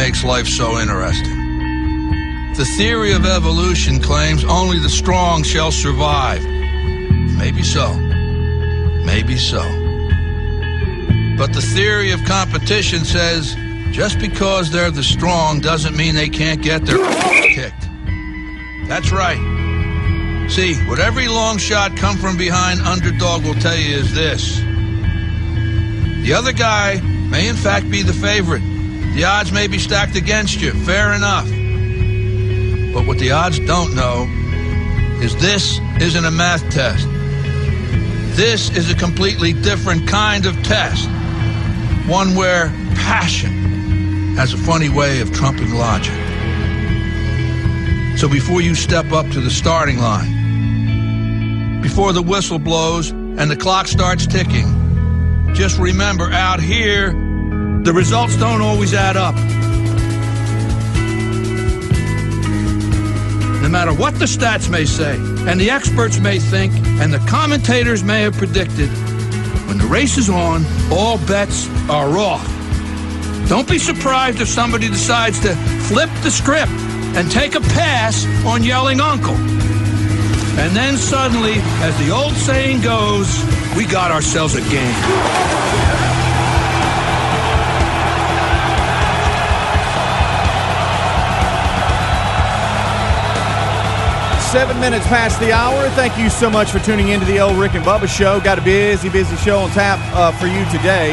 makes life so interesting. The theory of evolution claims only the strong shall survive. Maybe so. Maybe so. But the theory of competition says just because they're the strong doesn't mean they can't get their kicked. That's right. See, what every long shot come from behind underdog will tell you is this. The other guy may in fact be the favorite. The odds may be stacked against you. Fair enough. But what the odds don't know is this isn't a math test. This is a completely different kind of test. One where passion has a funny way of trumping logic. So before you step up to the starting line, before the whistle blows and the clock starts ticking, just remember out here, the results don't always add up. No matter what the stats may say, and the experts may think, and the commentators may have predicted, when the race is on, all bets are off. Don't be surprised if somebody decides to flip the script and take a pass on yelling uncle. And then suddenly, as the old saying goes, we got ourselves a game. Seven minutes past the hour. Thank you so much for tuning in to the old Rick and Bubba show. Got a busy, busy show on tap uh, for you today.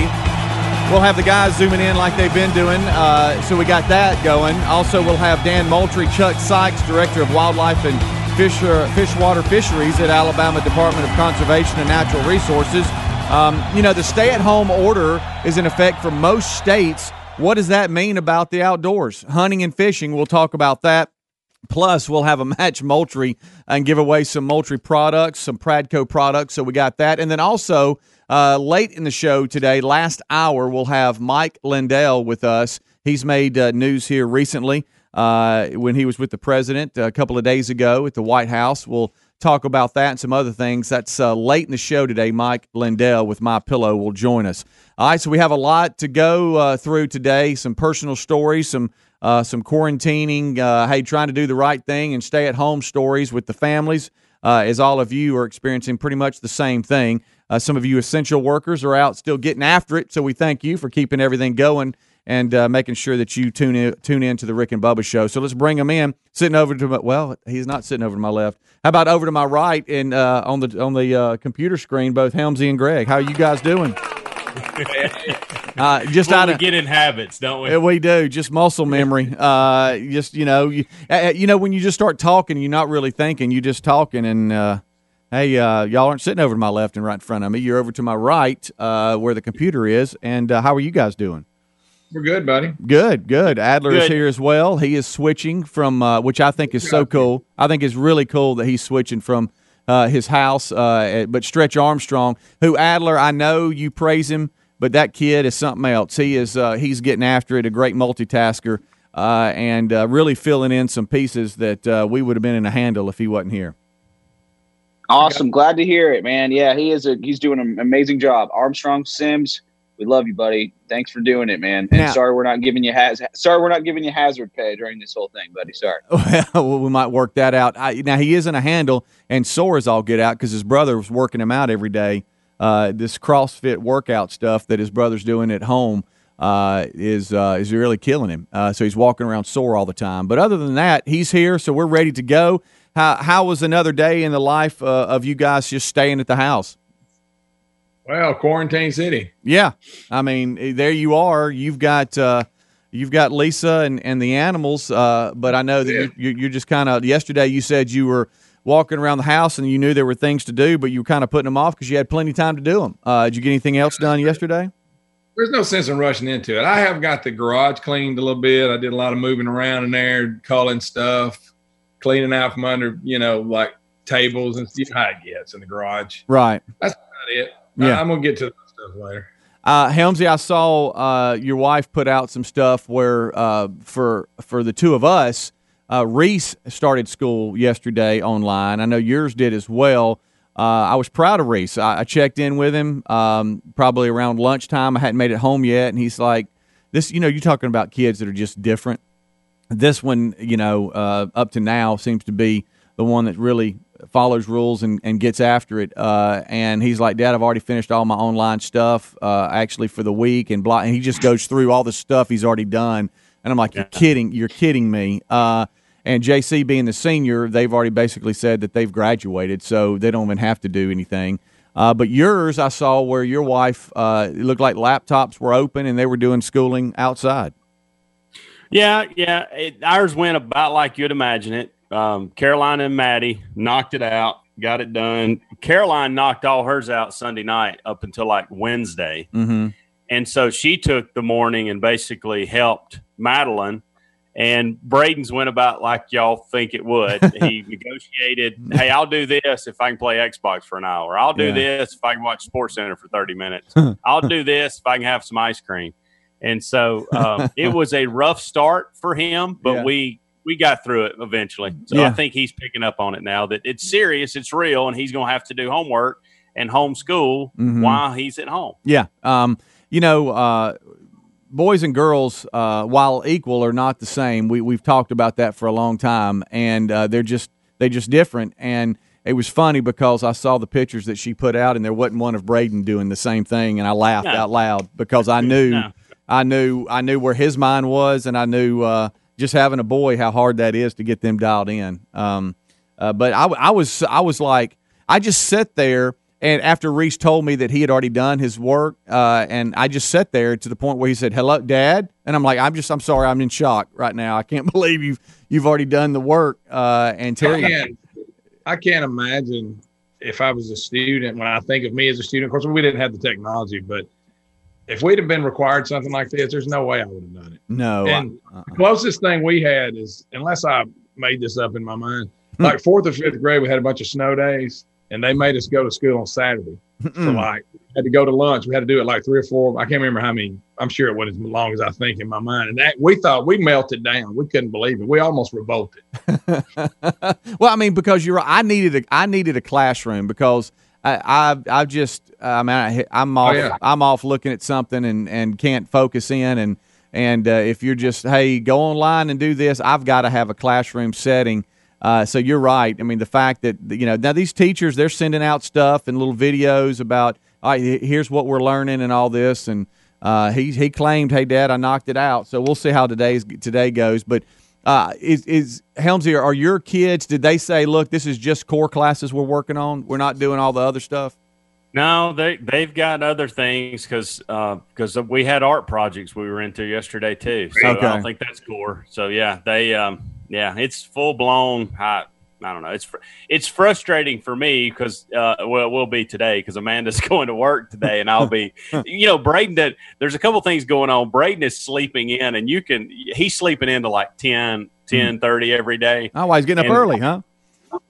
We'll have the guys zooming in like they've been doing. Uh, so we got that going. Also, we'll have Dan Moultrie, Chuck Sykes, Director of Wildlife and Fish, uh, Fishwater Fisheries at Alabama Department of Conservation and Natural Resources. Um, you know, the stay at home order is in effect for most states. What does that mean about the outdoors? Hunting and fishing, we'll talk about that. Plus, we'll have a match Moultrie and give away some Moultrie products, some Pradco products. So we got that. And then also, uh, late in the show today, last hour, we'll have Mike Lindell with us. He's made uh, news here recently uh, when he was with the president a couple of days ago at the White House. We'll talk about that and some other things. That's uh, late in the show today. Mike Lindell with My Pillow will join us. All right, so we have a lot to go uh, through today. Some personal stories, some uh, some quarantining, uh, hey, trying to do the right thing and stay at home stories with the families, uh, as all of you are experiencing pretty much the same thing. Uh, some of you essential workers are out still getting after it, so we thank you for keeping everything going and uh, making sure that you tune in tune in to the Rick and Bubba show. So let's bring him in. Sitting over to my well, he's not sitting over to my left. How about over to my right and uh, on the on the computer screen, both Helmsy and Greg. How are you guys doing? Uh, just out of get in habits, don't we? We do. Just muscle memory. Uh, just you know, you, uh, you know when you just start talking, you're not really thinking. You just talking, and uh, hey, uh, y'all aren't sitting over to my left and right in front of me. You're over to my right, uh, where the computer is. And uh, how are you guys doing? We're good, buddy. Good, good. Adler good. is here as well. He is switching from, uh, which I think is so cool. I think it's really cool that he's switching from uh, his house. Uh, but Stretch Armstrong, who Adler, I know you praise him but that kid is something else. He is uh, he's getting after it, a great multitasker, uh, and uh, really filling in some pieces that we would have been in a handle if he wasn't here. Awesome, glad to hear it, man. Yeah, he is a he's doing an amazing job. Armstrong Sims, we love you, buddy. Thanks for doing it, man. And now, sorry we're not giving you haz- sorry we're not giving you hazard pay during this whole thing, buddy. Sorry. Well, we might work that out. I, now he isn't a handle, and sore as all get out because his brother was working him out every day uh, this CrossFit workout stuff that his brother's doing at home uh, is uh, is really killing him. Uh, so he's walking around sore all the time. But other than that, he's here, so we're ready to go. How how was another day in the life uh, of you guys just staying at the house? Well, quarantine city. Yeah, I mean, there you are. You've got uh, you've got Lisa and, and the animals, but I know that yeah. you, you're just kind of. Yesterday, you said you were walking around the house and you knew there were things to do, but you were kind of putting them off because you had plenty of time to do them. Uh, did you get anything else done yesterday? There's no sense in rushing into it. I have got the garage cleaned a little bit. I did a lot of moving around in there, calling stuff, cleaning out from under, you know, like tables and stuff. How it in the garage. Right. That's about it. Yeah. I'm gonna get to that stuff later. Uh, Helmsy, I saw uh, your wife put out some stuff where uh, for for the two of us, uh, Reese started school yesterday online. I know yours did as well. Uh, I was proud of Reese. I, I checked in with him um, probably around lunchtime. I hadn't made it home yet, and he's like, this, you know, you're talking about kids that are just different. This one, you know, uh, up to now seems to be the one that really follows rules and, and gets after it. Uh, and he's like, Dad, I've already finished all my online stuff, uh, actually for the week, and blah. And he just goes through all the stuff he's already done. And I'm like, you're kidding, you're kidding me. Uh, and JC being the senior, they've already basically said that they've graduated, so they don't even have to do anything. Uh, but yours, I saw where your wife uh, it looked like laptops were open and they were doing schooling outside. Yeah, yeah. It, ours went about like you'd imagine it. Um, Caroline and Maddie knocked it out, got it done. Caroline knocked all hers out Sunday night up until like Wednesday. Mm-hmm. And so she took the morning and basically helped Madeline. And Braden's went about like y'all think it would. He negotiated, hey, I'll do this if I can play Xbox for an hour. I'll do yeah. this if I can watch Sports Center for 30 minutes. I'll do this if I can have some ice cream. And so um, it was a rough start for him, but yeah. we we got through it eventually. So yeah. I think he's picking up on it now that it's serious, it's real, and he's going to have to do homework and homeschool mm-hmm. while he's at home. Yeah. Um, you know, uh, boys and girls, uh, while equal, are not the same. We we've talked about that for a long time, and uh, they're just they're just different. And it was funny because I saw the pictures that she put out, and there wasn't one of Braden doing the same thing, and I laughed no. out loud because I knew no. I knew I knew where his mind was, and I knew uh, just having a boy how hard that is to get them dialed in. Um, uh, but I, I was I was like I just sat there and after Reese told me that he had already done his work, uh, and I just sat there to the point where he said, "Hello, Dad," and I'm like, "I'm just, I'm sorry, I'm in shock right now. I can't believe you've you've already done the work." Uh, and Terry, I can't, I can't imagine if I was a student. When I think of me as a student, of course, we didn't have the technology, but if we'd have been required something like this, there's no way I would have done it. No, and uh-uh. the closest thing we had is, unless I made this up in my mind, hmm. like fourth or fifth grade, we had a bunch of snow days and they made us go to school on Saturday. So like had to go to lunch. We had to do it like three or four. I can't remember how many. I'm sure it wasn't as long as I think in my mind. And that we thought we melted down. We couldn't believe it. We almost revolted. well, I mean, because you're. I needed a. I needed a classroom because I. I, I just. I mean, I, am off. Oh, yeah. I'm off looking at something and and can't focus in and and uh, if you're just hey go online and do this, I've got to have a classroom setting uh, so you're right. I mean, the fact that you know now these teachers they're sending out stuff and little videos about all right, here's what we're learning and all this, and uh, he he claimed, hey, Dad, I knocked it out. So we'll see how today's today goes. But uh, is is Helmsy, are your kids? Did they say, look, this is just core classes we're working on? We're not doing all the other stuff. No, they they've got other things because because uh, we had art projects we were into yesterday too. So okay. I don't think that's core. So yeah, they um, yeah, it's full blown. I, I don't know. It's fr- it's frustrating for me because uh, well, it will be today because Amanda's going to work today, and I'll be, you know, Braden. That there's a couple things going on. Braden is sleeping in, and you can he's sleeping into like 10, 10 30 every day. Oh, he's getting up and early, huh?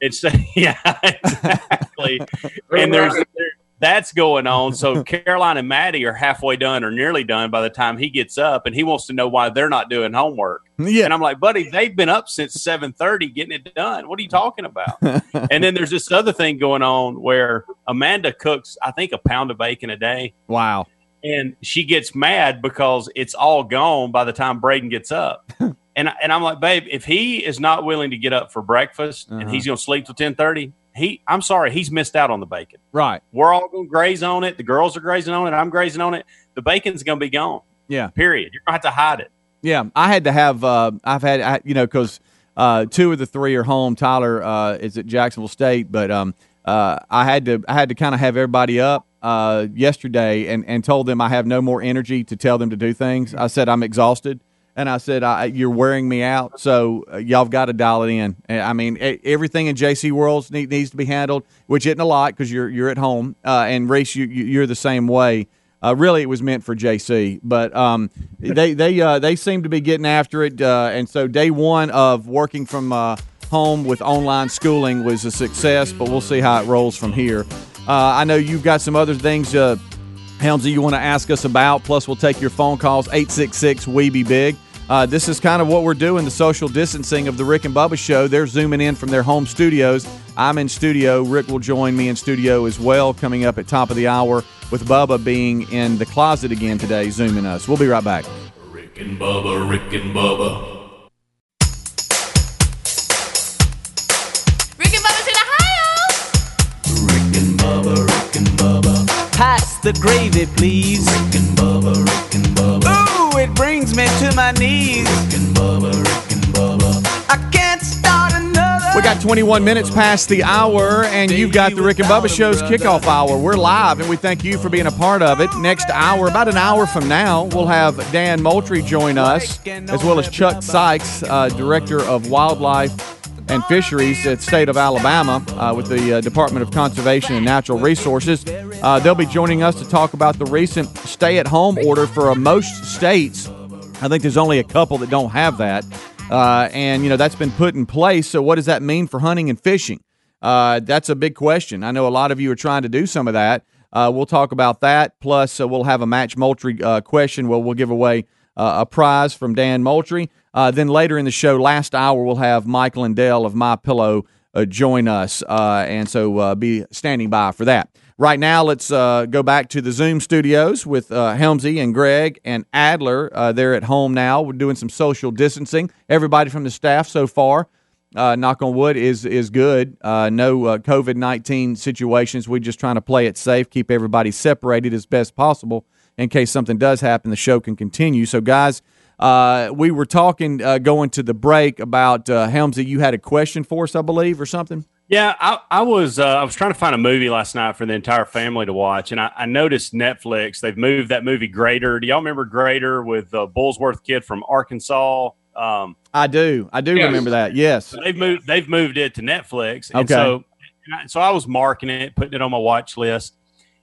It's yeah, exactly. and there's there, that's going on. So Caroline and Maddie are halfway done or nearly done by the time he gets up, and he wants to know why they're not doing homework. Yeah. And I'm like, buddy, they've been up since 7:30 getting it done. What are you talking about? and then there's this other thing going on where Amanda cooks, I think, a pound of bacon a day. Wow. And she gets mad because it's all gone by the time Braden gets up. and and I'm like, babe, if he is not willing to get up for breakfast uh-huh. and he's going to sleep till 10:30, he I'm sorry, he's missed out on the bacon. Right. We're all going to graze on it. The girls are grazing on it. I'm grazing on it. The bacon's going to be gone. Yeah. Period. You're going to have to hide it. Yeah, I had to have. Uh, I've had I, you know because uh, two of the three are home. Tyler uh, is at Jacksonville State, but um, uh, I had to I had to kind of have everybody up uh, yesterday and and told them I have no more energy to tell them to do things. I said I'm exhausted and I said, I, "You're wearing me out, so uh, y'all've got to dial it in." I mean, everything in JC Worlds need, needs to be handled, which isn't a lot because you're you're at home. Uh, and Reese, you, you're the same way. Uh, really, it was meant for JC, but um, they they uh, they seem to be getting after it. Uh, and so, day one of working from home with online schooling was a success. But we'll see how it rolls from here. I know you've got some other things. Helmsy, you want to ask us about? Plus, we'll take your phone calls 866 We Be Big. Uh, this is kind of what we're doing the social distancing of the Rick and Bubba show. They're zooming in from their home studios. I'm in studio. Rick will join me in studio as well, coming up at top of the hour, with Bubba being in the closet again today, zooming us. We'll be right back. Rick and Bubba, Rick and Bubba. Rick and Bubba's in Ohio. Rick and Bubba, Rick and Bubba. Pass the gravy, please. Rick and Bubba, Rick and Bubba. Ooh, it brings me to my knees. Bubba. I can't start another. We got 21 minutes past the hour, and you've got the Rick and Bubba Show's kickoff hour. We're live, and we thank you for being a part of it. Next hour, about an hour from now, we'll have Dan Moultrie join us, as well as Chuck Sykes, uh, Director of Wildlife and Fisheries at State of Alabama uh, with the uh, Department of Conservation and Natural Resources. Uh, they'll be joining us to talk about the recent stay-at-home order for most states. I think there's only a couple that don't have that. Uh, and, you know, that's been put in place. So, what does that mean for hunting and fishing? Uh, that's a big question. I know a lot of you are trying to do some of that. Uh, we'll talk about that. Plus, we'll have a Match Moultrie question where we'll give away a prize from Dan Moultrie. Uh, then later in the show, last hour, we'll have Mike Lindell of My Pillow uh, join us, uh, and so uh, be standing by for that. Right now, let's uh, go back to the Zoom studios with uh, Helmsy and Greg and Adler. They're at home now. We're doing some social distancing. Everybody from the staff so far, knock on wood, is is good. No COVID nineteen situations. We're just trying to play it safe, keep everybody separated as best possible in case something does happen. The show can continue. So, guys. Uh, we were talking uh, going to the break about uh, Helmsy. You had a question for us, I believe, or something. Yeah, I, I was uh, I was trying to find a movie last night for the entire family to watch, and I, I noticed Netflix they've moved that movie Greater. Do y'all remember Greater with the Burlsworth kid from Arkansas? Um, I do. I do Yes. remember that. Yes. they've moved they've moved it to Netflix, and Okay. so so I was marking it, putting it on my watch list.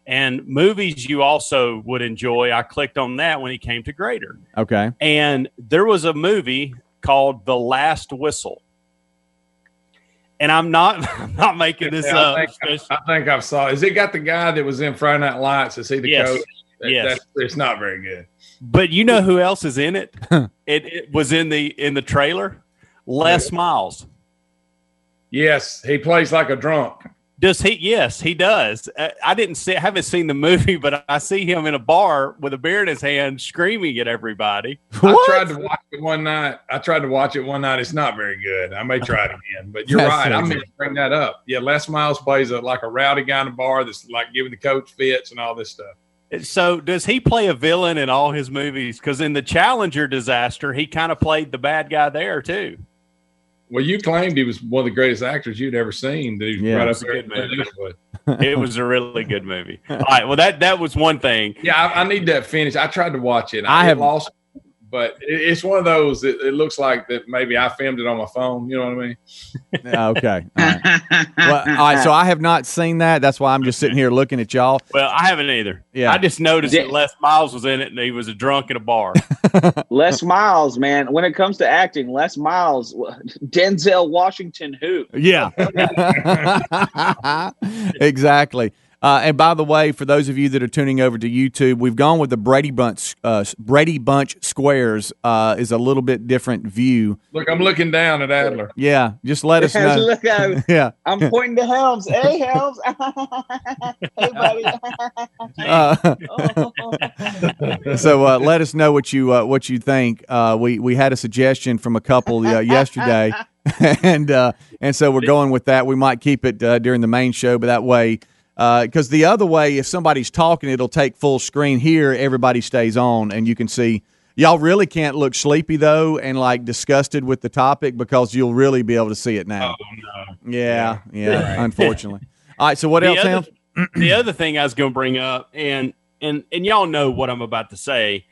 And movies you also would enjoy. I clicked on that when he came to Greater, Okay. and there was a movie called The Last Whistle. And I'm not I'm not making this Yeah, up. I, think, I think I've saw. Is it got the guy that was in Friday Night Lights? Is he the Yes. coach? That- Yes. that's- it's not very good. But you know who else is in it? it, it was in the in the trailer. Les Miles. Yes, he plays like a drunk. Does he? Yes, he does. Uh, I didn't see. I haven't seen the movie, but I see him in a bar with a beer in his hand, screaming at everybody. What? I tried to watch it one night. I tried to watch it one night. It's not very good. I may try it again, but you're That right. I sounds meant to bring that up. Yeah, Les Miles plays a, like a rowdy guy in a bar that's like giving the coach fits and all this stuff. So, does he play a villain in all his movies? Because in the Challenger disaster, he kind of played the bad guy there too. Well, you claimed he was one of the greatest actors you'd ever seen. That he was Yeah, right it's up a there. good movie. It was a really good movie. All right. Well, that that was one thing. Yeah, I, I need that finish. I tried to watch it. I I have- have lost, but it, it's one of those. That it looks like that maybe I filmed it on my phone. You know what I mean? Okay. All right. Well, all right. So I have not seen that. That's why I'm just sitting here looking at y'all. Well, I haven't either. Yeah. I just noticed Yeah. that Les Miles was in it, and he was a drunk in a bar. Les Miles, man. When it comes to acting, Les Miles, Denzel Washington, who? Yeah. exactly. Uh, and by the way, for those of you that are tuning over to YouTube, we've gone with the Brady Bunch. Uh, Brady Bunch squares uh, is a little bit different view. Look, I'm looking down at Adler. Yeah, just let us know. Look out. Yeah. I'm pointing to Helms. Hey, Helms. hey, buddy. Uh, Oh. so uh, let us know what you uh, what you think. Uh, we we had a suggestion from a couple uh, yesterday, and uh, and so we're going with that. We might keep it uh, during the main show, but that way, Uh, because the other way, if somebody's talking, it'll take full screen. Here, everybody stays on, and you can see. Y'all really can't look sleepy though, and like disgusted with the topic because you'll really be able to see it now. Oh no! Yeah, yeah. Unfortunately. All right. So what The else, other- the other thing I was going to bring up, and and and y'all know what I'm about to say.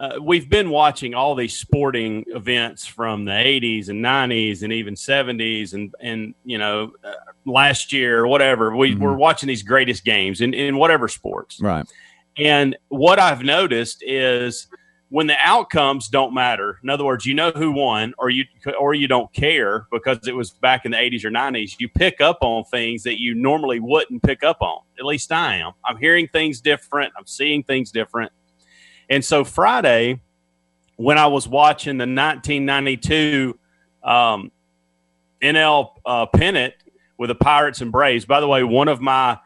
Uh, we've been watching all these sporting events from the 80s and 90s and even 70s and and you know uh, last year or whatever. We Mhm. we're watching these greatest games in in whatever sports. Right. And what I've noticed is when the outcomes don't matter. In other words, you know who won, or you or you don't care because it was back in the '80s or '90s. You pick up on things that you normally wouldn't pick up on. At least I am. I'm hearing things different. I'm seeing things different. And so Friday, when I was watching the 1992 um, NL uh, pennant with the Pirates and Braves. By the way, one of my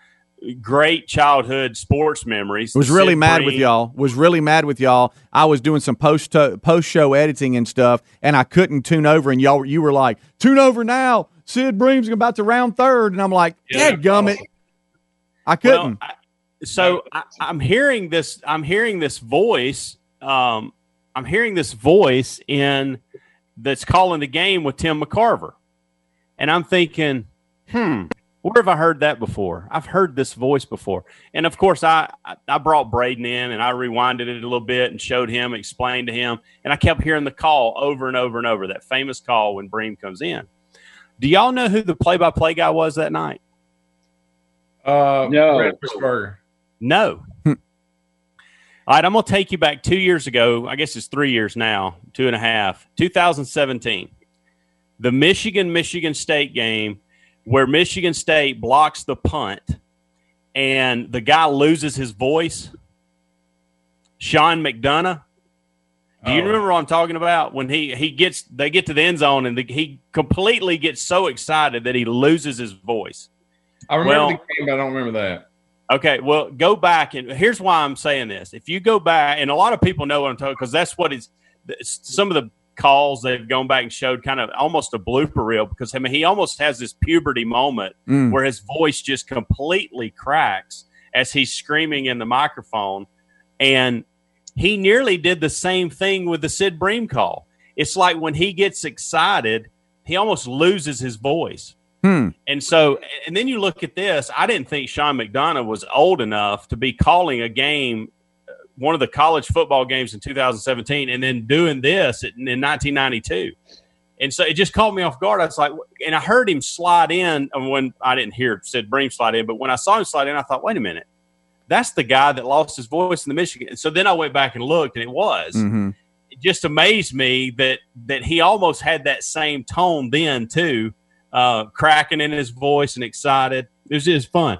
great childhood sports memories. was really Sid mad with y'all. Was really mad with y'all. I was doing some post post show editing and stuff, and I couldn't tune over. And y'all, you were like, "Tune over now." Sid Bream's about to round third, and I'm like, Yeah. "Yeah, gummit." I couldn't. I, so I, I'm hearing this. I'm hearing this voice. Um, I'm hearing this voice in that's calling the game with Tim McCarver, and I'm thinking, hmm, where have I heard that before? I've heard this voice before, and of course, I I, I brought Braden in and I rewinded it a little bit and showed him, explained to him, and I kept hearing the call over and over and over. That famous call when Bream comes in. Do y'all know who the play-by-play guy was that night? Uh, No. Brad Pittsburgher. No. Hmm. All right, I'm going to take you back two years ago. I guess it's three years now, two and a half, 2017. The Michigan Michigan State game where Michigan State blocks the punt and the guy loses his voice. Sean McDonough. Do you Oh. remember what I'm talking about? When he, he gets, they get to the end zone and the, he completely gets so excited that he loses his voice. I remember Well- the game, but I don't remember that. Okay, well, go back and here's why I'm saying this. If you go back, and a lot of people know what I'm talking because that's what is some of the calls they've gone back and showed kind of almost a blooper reel because I mean he almost has this puberty moment Mm. where his voice just completely cracks as he's screaming in the microphone, and he nearly did the same thing with the Sid Bream call. It's like when he gets excited, he almost loses his voice. Hmm. And so, and then you look at this. I didn't think Sean McDonough was old enough to be calling a game, uh, one of the college football games in 2017, and then doing this in, in 1992. And so it just caught me off guard. I was like, and I heard him slide in and when I didn't hear Sid Bream slide in, but when I saw him slide in, I thought, wait a minute, that's the guy that lost his voice in the Michigan. And so then I went back and looked, and it was. hmm It just amazed me that that he almost had that same tone then too, uh, cracking in his voice and excited. It was just fun.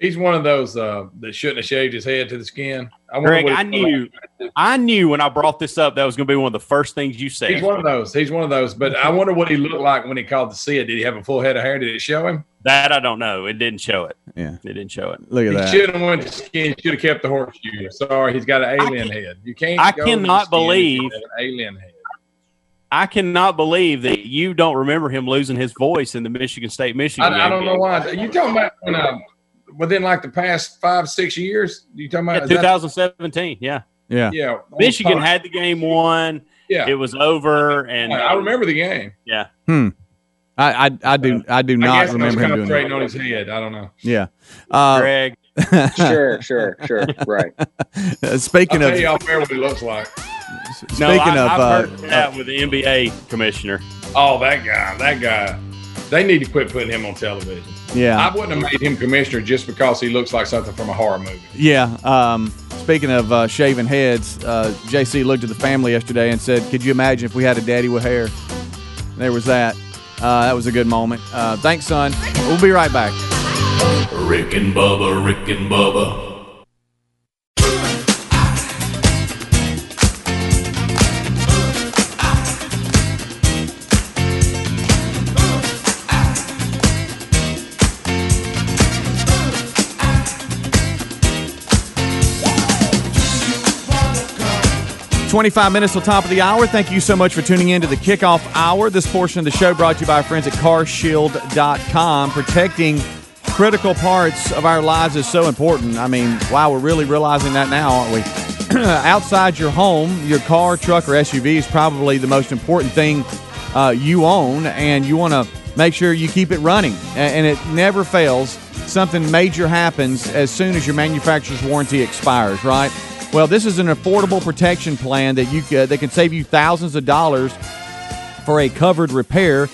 He's one of those uh, that shouldn't have shaved his head to the skin. I Greg, I he- knew, I knew when I brought this up that was going to be one of the first things you said. He's one of those. He's one of those. But I wonder what he looked like when he called the Sid. Did he have a full head of hair? Did it show him? that I don't know. It didn't show it. Yeah. It didn't show it. Look at He that. should have went to skin. Should have kept the horseshoe. Sorry, he's got an alien head. You can't. I go to cannot skin believe- an alien head. I cannot believe that you don't remember him losing his voice in the Michigan State Michigan. I, I don't game. know why. You talking about when, uh, within like the past five six years? You talking Yeah, about is that- 2017. Yeah, Yeah. Yeah, Michigan had the game won. Yeah, It was over, and I remember the game. Yeah, I, I I do I do I not guess I was remember him doing concentrating that. on his head. I don't know. Yeah. Uh, Greg. Sure, sure, sure. Right. I'll speaking tell of you off air what he looks like. Speaking No, I, of I've uh, heard that with the NBA commissioner. Oh, that guy, that guy. They need to quit putting him on television. yeah I wouldn't have made him commissioner just because he looks like something from a horror movie. Yeah. Um, speaking of uh, shaving heads, uh, JC looked at the family yesterday and said, "Could you imagine if we had a daddy with hair?" There was that. Uh, that was a good moment. Uh, thanks, son. We'll be right back. Rick and Bubba, Rick and Bubba. 25 minutes till top of the hour. Thank you so much for tuning in to the kickoff hour. This portion of the show brought to you by our friends at carshield.com. Protecting critical parts of our lives is so important. I mean, wow, we're really realizing that now, aren't we? Outside your home, your car, truck, or SUV is probably the most important thing uh, you own, and you want to make sure you keep it running. And it never fails. Something major happens as soon as your manufacturer's warranty expires, right? Well, this is an affordable protection plan that you c- that can save you thousands of dollars for a covered repair,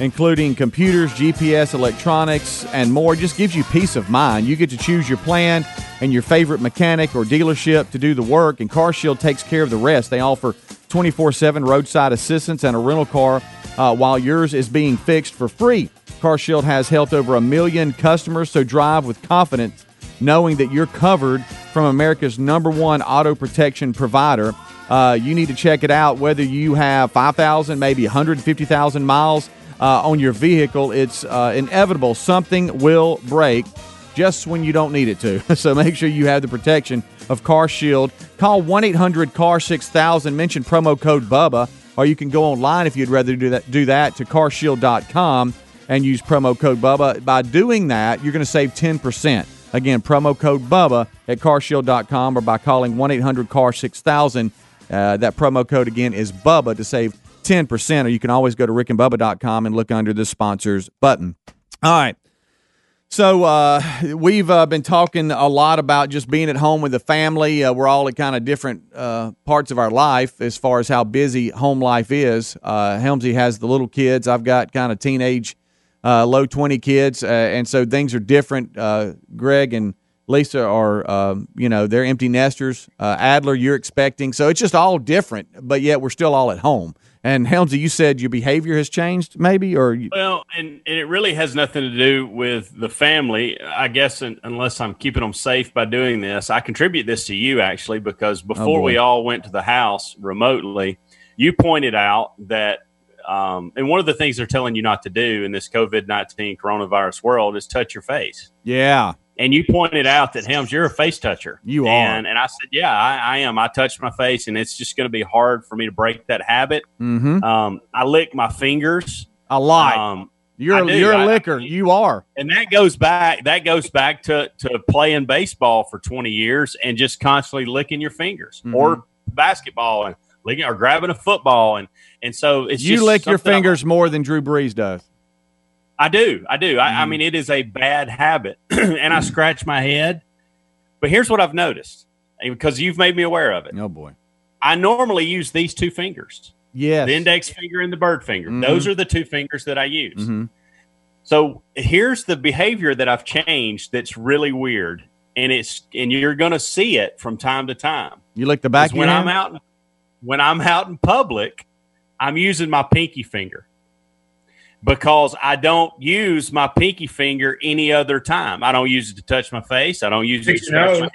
including computers, GPS, electronics, and more. Just gives you peace of mind. You get to choose your plan and your favorite mechanic or dealership to do the work, and CarShield takes care of the rest. They offer 24 7 roadside assistance and a rental car uh, while yours is being fixed for free. CarShield has helped over a million customers, so drive with confidence knowing that you're covered from America's number one auto protection provider. Uh, you need to check it out whether you have 5,000, maybe 150,000 miles uh, on your vehicle. It's uh, inevitable. Something will break. just when you don't need it to. So make sure you have the protection of Car Shield. Call 1 800 CAR 6000, mention promo code BUBBA, or you can go online if you'd rather do that, do that to carshield.com and use promo code BUBBA. By doing that, you're going to save 10%. Again, promo code BUBBA at carshield.com or by calling 1 800 CAR 6000. Uh, that promo code again is BUBBA to save 10%, or you can always go to rickandbubba.com and look under the sponsors button. All right. So uh, we've uh, been talking a lot about just being at home with the family. Uh, we're all at kind of different uh, parts of our life as far as how busy home life is. Uh, Helmsy has the little kids. I've got kind of teenage, uh, low twenty kids, and so things are different. Greg and Lisa are, um, you know, they're empty nesters. Adler, you're expecting, so it's just all different. But yet we're still all at home. And Helmsy, you said your behavior has changed, maybe, or you- well, and, and it really has nothing to do with the family, I guess. unless I'm keeping them safe by doing this, I contribute this to you actually because before Oh, we all went to the house remotely, you pointed out that, um, and one of the things they're telling you not to do in this COVID nineteen coronavirus world is touch your face. yeah, And you pointed out that Helms, you're a face toucher. You are. and, and I said, yeah, I, I am. I touch my face, and it's just going to be hard for me to break that habit. mm-hmm. Um, I lick my fingers. a lot. Um, you're I a, you're a I- licker. you are. and that goes back that goes back to to playing baseball for 20 years and just constantly licking your fingers Mhm. or basketball and licking or grabbing a football and and so it's You lick your something I- fingers more than Drew Brees does. I do I do I, I Mhm. mean it is a bad habit and I scratch my head but here's what I've noticed because you've made me aware of it Oh boy. I normally use these two fingers Yes. the index finger and the bird finger Mhm. those are the two fingers that I use Mhm. So here's the behavior that I've changed that's really weird, and it's and you're going to see it from time to time. You lick the back. Of when your I'm out, when I'm out in public, I'm using my pinky finger because I don't use my pinky finger any other time. I don't use it to touch my face. I don't use it to scratch my head.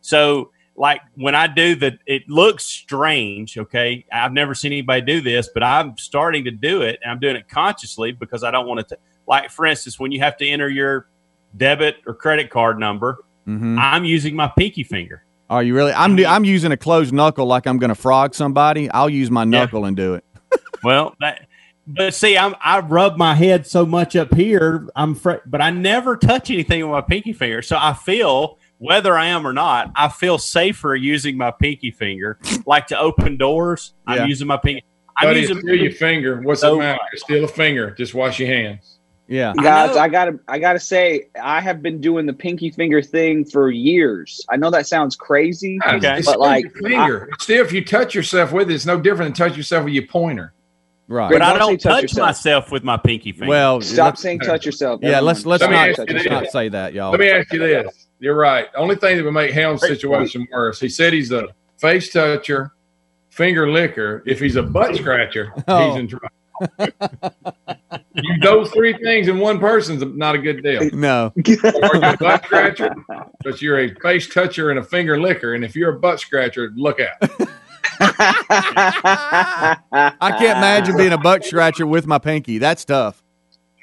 So like when I do that, it looks strange. Okay, I've never seen anybody do this, but I'm starting to do it, and I'm doing it consciously because I don't want to. Like for instance, when you have to enter your debit or credit card number, Mhm. I'm using my pinky finger. Are you really? I'm I'm using a closed knuckle like I'm going to frog somebody. I'll use my knuckle and do it. Well, that, but see, I'm I rub my head so much up here, I'm fr- but I never touch anything with my pinky finger. So I feel whether I am or not, I feel safer using my pinky finger. Like to open doors, Yeah. I'm using my pinky. I'm Buddy, using steal your finger. What's So- the oh matter? Steal a finger. Just wash your hands. Yeah. I Guys, know. I, gotta, I gotta say, I have been doing the pinky finger thing for years. I know that sounds crazy, Okay. But like, your finger. still, if you touch yourself with it, it's no different than touch yourself with your pointer. Right. but I Don't say don't touch touch myself with my pinky finger. Well, stop saying touch yourself. Yeah, let's let's Let not ask let's not say that, y'all. Let me ask you this. You're right. The only thing that would make Helm's situation worse, he said he's a face toucher, finger licker. If he's a butt scratcher, Oh. he's in trouble. you those three things in one person's not a good deal. No. Or you're a butt scratcher, but you're a face toucher and a finger licker. And if you're a butt scratcher, look out. I can't imagine being a butt scratcher with my pinky. That's tough.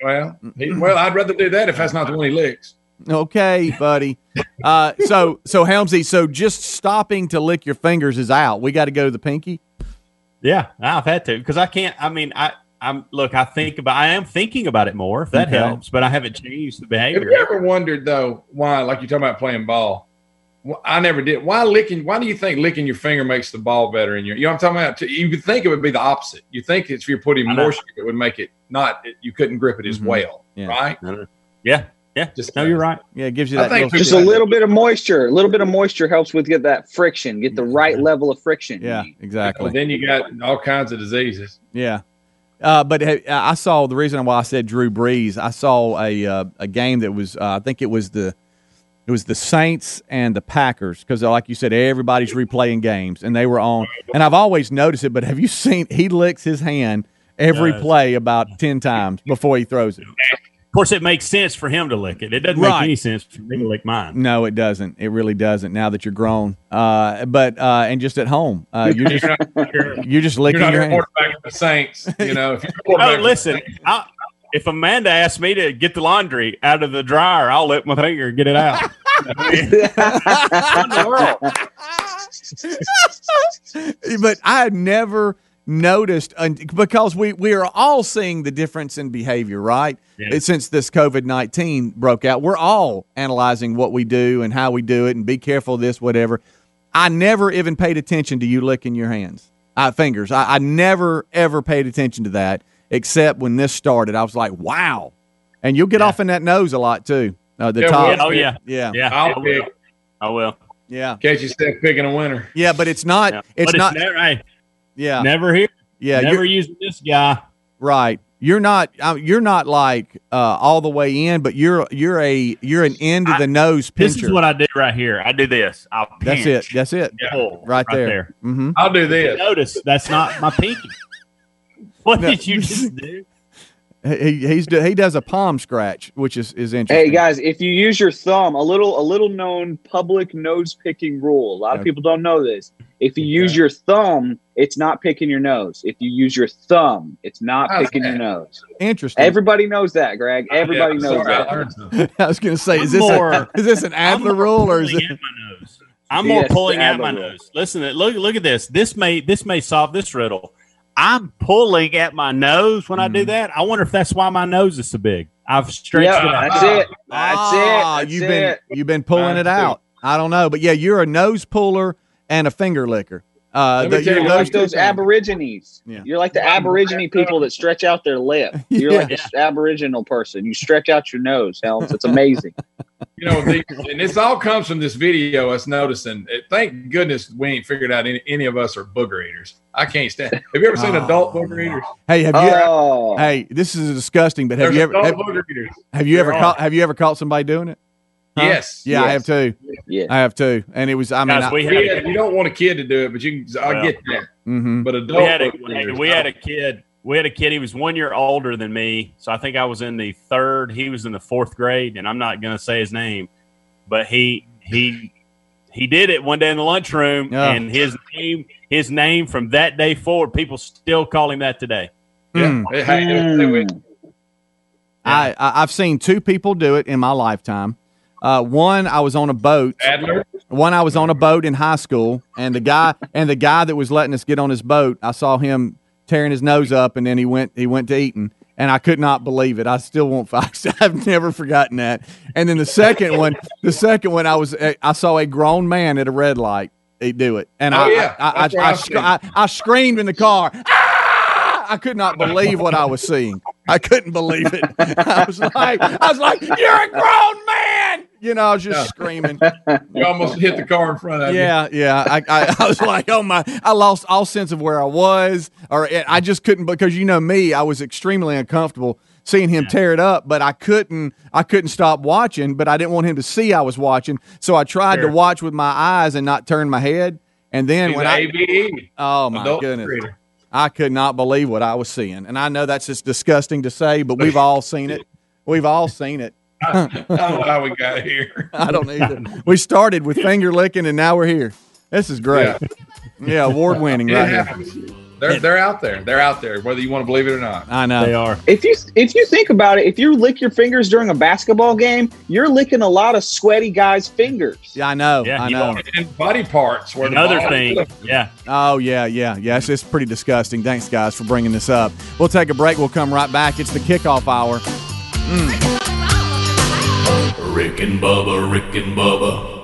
Well, he, well, I'd rather do that if that's not the one he licks. Okay, buddy. Uh, so so Helmsy, so just stopping to lick your fingers is out. We got to go to the pinky. yeah, I've had to because I can't. I mean, I. I'm look. I think about. I am thinking about it more. If that Okay. helps, but I haven't changed the behavior. Have you behavior. ever wondered though why, like you're talking about playing ball? I never did. Why licking? Why do you think licking your finger makes the ball better in your? You know what I'm talking about? You would think it would be the opposite. You think it's if you're putting I know. moisture, it would make it not. It, you couldn't grip it as Mhm. well, Yeah. right? Yeah, yeah. Just No, you're right. Yeah, it gives you I that. think little, just a little bit of moisture. A little bit of moisture helps with get that friction, get the right level of friction. yeah, Well, exactly. then you got all kinds of diseases. Yeah. Uh, but I saw the reason why I said Drew Brees. I saw a uh, a game that was uh, I think it was the it was the Saints and the Packers because like you said everybody's replaying games and they were on and I've always noticed it. But have you seen he licks his hand every play about ten times before he throws it? Of course, it makes sense for him to lick it. It doesn't Right. make any sense for me to lick mine. No, it doesn't. It really doesn't. Now that you're grown, uh, but uh, and just at home, uh, you're just You're not, you're just you're licking not your a hand. quarterback for the Saints. You know, if you're quarterback Oh, listen, I, if Amanda asks me to get the laundry out of the dryer, I'll lick my finger and get it out. What in the world? but I had never noticed un- because we we are all seeing the difference in behavior, right? Yeah. Since this COVID nineteen broke out, we're all analyzing what we do and how we do it, and be careful of this, whatever. I never even paid attention to you licking your hands, uh, fingers. I, I never ever paid attention to that, except when this started. I was like, wow, and you'll get off in that nose a lot too. Uh, the Yeah, top, Oh yeah, yeah, yeah. I'll I will. pick. I will. yeah, Catch yourself picking a winner. yeah. But it's not. Yeah. It's But not. never, hey, yeah, never here. yeah. never you're- using this guy. Right. You're not. Uh, you're not like uh, all the way in, but you're you're a you're an end of the nose pincher. This is what I do right here. I do this. I'll That's it. That's it. pull Right, there. Mm-hmm. I'll do this. Notice that's not my pinky. What No. did you just do? He he's he does a palm scratch, which is is interesting. Hey guys, if you use your thumb, a little a little known public nose picking rule. A lot of people don't know this. If you use your thumb, it's not picking your nose. If you use your thumb, it's not How's picking your nose. Interesting. Everybody knows that, Greg. Everybody Yeah, knows sorry, I that. learned. I was going to say, is I'm this a, is this an Adler rule or is pulling it? at my nose. I'm more Yes, pulling at my rule. nose. Listen, look look at this. This may this may solve this riddle. I'm pulling at my nose when I do Mhm. that. I wonder if that's why my nose is so big. I've stretched Yeah, it out. that's it. That's Ah, it. That's you've it. been you've been pulling it Mine too. out. I don't know, but yeah, you're a nose puller and a finger licker. Uh, the- you're you, You're those like those things. aborigines. Yeah. You're like the aborigine people that stretch out their lip. You're Yeah. like this aboriginal person. You stretch out your nose, Helms. It's amazing. You know, the, and this all comes from this video. Us noticing. It, thank goodness we ain't figured out any, any of us are booger eaters. I can't stand. Have you ever seen Oh, adult booger eaters? Hey, have you? oh, Hey, this is disgusting, but have There's you ever adult have, booger eaters. have you ever caught have you ever caught somebody doing it? Huh? Yes. Yeah, I have too. yeah. I have too, and it was. I mean, Guys, I, we had, Yeah, you don't want a kid to do it, but you can. I Well. get that. mhm. But adult we had a booger we had I a kid. We had a kid. He was one year older than me, so I think I was in the third. He was in the fourth grade, and I'm not going to say his name, but he he he did it one day in the lunchroom, Yeah. and his name his name from that day forward, people still call him that today. Mm. Yeah, it had to do with- I, I I've seen two people do it in my lifetime. Uh, one, I was on a boat. Adler. One, I was on a boat in high school, and the guy and the guy that was letting us get on his boat, I saw him tearing his nose up, and then he went he went to eating, and I could not believe it. I still won't. I've never forgotten that. And then the second one, the second one, I was I saw a grown man at a red light he do it, and Oh, I, yeah. I, I, I, I've sc- seen. I, I screamed in the car. "Ah!" I could not believe what I was seeing. I couldn't believe it. I was like, I was like, "You're a grown man!" You know, I was just Yeah. screaming. You almost hit the car in front of you. Yeah, yeah. I, I, I was like, oh my! I lost all sense of where I was, or I just couldn't because you know me. I was extremely uncomfortable seeing him tear it up, but I couldn't. I couldn't stop watching, but I didn't want him to see I was watching, so I tried Sure. to watch with my eyes and not turn my head. And then He's when I, ABE. oh my adult goodness, creator. I could not believe what I was seeing, and I know that's just disgusting to say, but we've all seen it. We've all seen it. I don't know how we got here. I don't either. We started with finger licking, and now we're here. This is great. Yeah, award winning right here. Happens. They're they're out there. They're out there, whether you want to believe it or not. I know. They are. If you if you think about it, if you lick your fingers during a basketball game, you're licking a lot of sweaty guys' fingers. Yeah, I know. Yeah, I know. And body parts. Where the Another ball- thing, yeah. Oh yeah, yeah, yeah. It's, it's pretty disgusting. Thanks, guys, for bringing this up. We'll take a break. We'll come right back. It's the kickoff hour. Mm. Rick and Bubba, Rick and Bubba,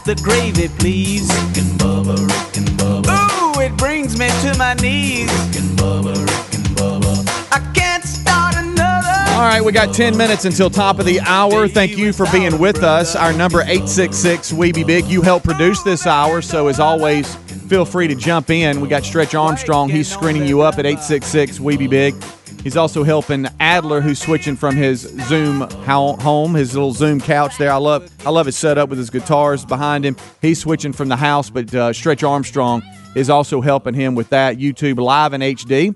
Pass the gravy, please. Rick and Bubba, Rick and Bubba, Ooh, it brings me to my knees. Rick and Bubba, Rick and Bubba. I can't start another. All right, we got 10 minutes until top of the hour. Thank you for being with us. Our number 866 We Be Big. You helped produce this hour, so as always, feel free to jump in. We got Stretch Armstrong. He's screening you up at 866 We Be Big. He's also helping Adler, who's switching from his Zoom home, his little Zoom couch there. I love, I love his setup with his guitars behind him. He's switching from the house, but uh, Stretch Armstrong is also helping him with that. YouTube live in HD.